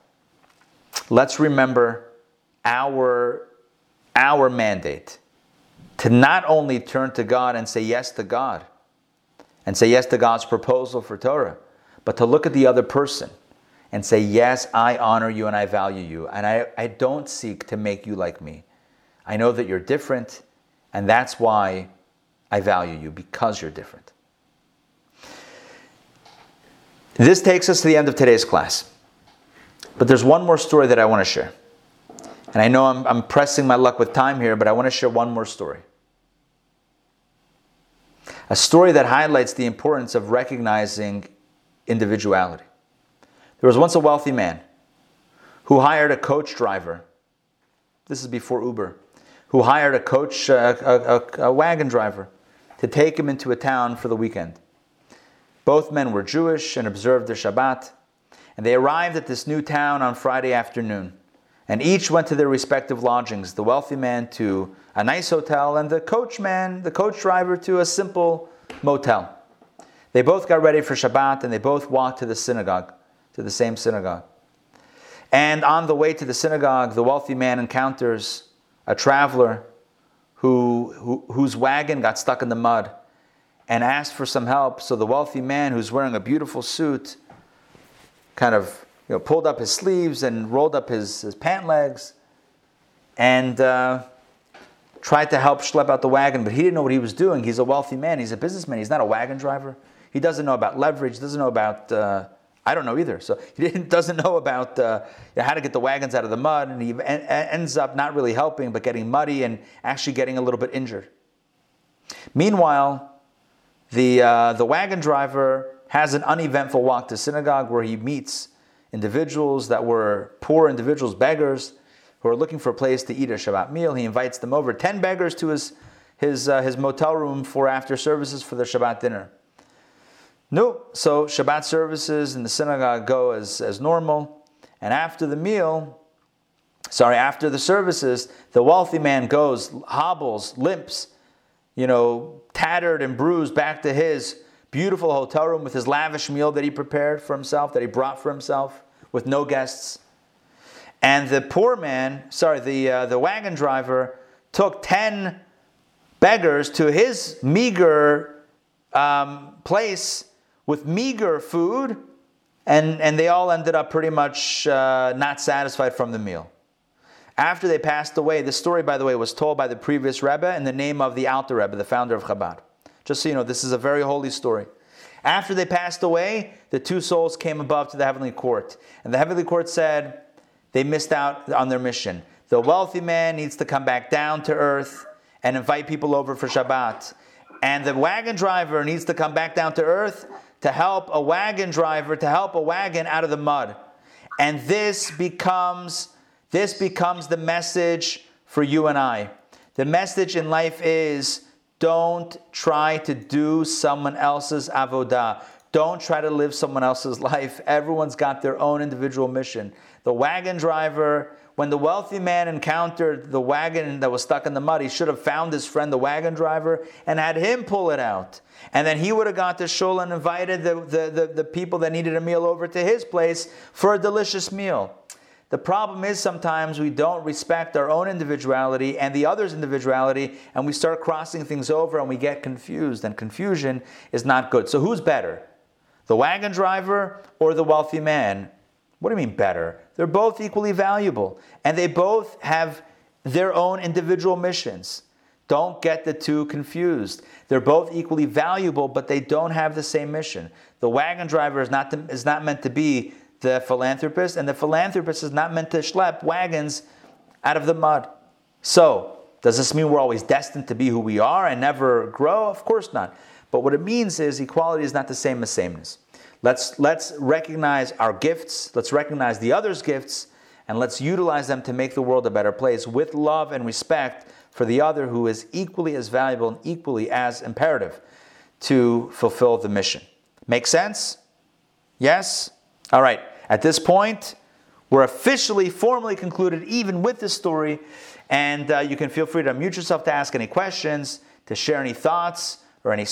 A: Let's remember our, our mandate to not only turn to God and say yes to God and say yes to God's proposal for Torah, but to look at the other person and say, Yes, I honor you and I value you, and I, I don't seek to make you like me. I know that you're different, and that's why I value you, because you're different. This takes us to the end of today's class. But there's one more story that I want to share. And I know I'm, I'm pressing my luck with time here, but I want to share one more story. A story that highlights the importance of recognizing individuality. There was once a wealthy man who hired a coach driver. This is before Uber. Who hired a coach, uh, a, a, a wagon driver, to take him into a town for the weekend. Both men were Jewish and observed their Shabbat, and they arrived at this new town on Friday afternoon. And each went to their respective lodgings, the wealthy man to a nice hotel, and the coachman, the coach driver, to a simple motel. They both got ready for Shabbat and they both walked to the synagogue, to the same synagogue. And on the way to the synagogue, the wealthy man encounters a traveler who, who, whose wagon got stuck in the mud and asked for some help. So the wealthy man who's wearing a beautiful suit kind of you know, pulled up his sleeves and rolled up his, his pant legs and uh, tried to help schlep out the wagon, but he didn't know what he was doing. He's a wealthy man, he's a businessman, he's not a wagon driver. He doesn't know about leverage, doesn't know about, uh, I don't know either. So he doesn't know about uh, how to get the wagons out of the mud, and he ends up not really helping, but getting muddy and actually getting a little bit injured. Meanwhile, the, uh, the wagon driver has an uneventful walk to synagogue where he meets individuals that were poor individuals, beggars, who are looking for a place to eat a Shabbat meal. He invites them over, 10 beggars to his, his, uh, his motel room for after services for the Shabbat dinner. No, so Shabbat services in the synagogue go as, as normal. And after the meal, sorry, after the services, the wealthy man goes, hobbles, limps, you know, tattered and bruised back to his beautiful hotel room with his lavish meal that he prepared for himself, that he brought for himself with no guests. And the poor man, sorry, the, uh, the wagon driver took 10 beggars to his meager um, place with meager food, and, and they all ended up pretty much uh, not satisfied from the meal. After they passed away, this story, by the way, was told by the previous Rebbe in the name of the Alter Rebbe, the founder of Chabad. Just so you know, this is a very holy story. After they passed away, the two souls came above to the heavenly court. And the heavenly court said they missed out on their mission. The wealthy man needs to come back down to earth and invite people over for Shabbat. And the wagon driver needs to come back down to earth to help a wagon driver, to help a wagon out of the mud. And this becomes, this becomes the message for you and I. The message in life is don't try to do someone else's avodah. Don't try to live someone else's life. Everyone's got their own individual mission. The wagon driver, when the wealthy man encountered the wagon that was stuck in the mud, he should have found his friend, the wagon driver, and had him pull it out. And then he would have got to shul and invited the, the, the, the people that needed a meal over to his place for a delicious meal. The problem is sometimes we don't respect our own individuality and the other's individuality, and we start crossing things over and we get confused, and confusion is not good. So, who's better, the wagon driver or the wealthy man? What do you mean better? They're both equally valuable, and they both have their own individual missions. Don't get the two confused. They're both equally valuable, but they don't have the same mission. The wagon driver is not, the, is not meant to be the philanthropist, and the philanthropist is not meant to schlep wagons out of the mud. So, does this mean we're always destined to be who we are and never grow? Of course not. But what it means is equality is not the same as sameness. Let's, let's recognize our gifts, let's recognize the other's gifts, and let's utilize them to make the world a better place with love and respect for the other who is equally as valuable and equally as imperative to fulfill the mission. Make sense? Yes? All right. At this point, we're officially, formally concluded, even with this story. And uh, you can feel free to mute yourself to ask any questions, to share any thoughts or any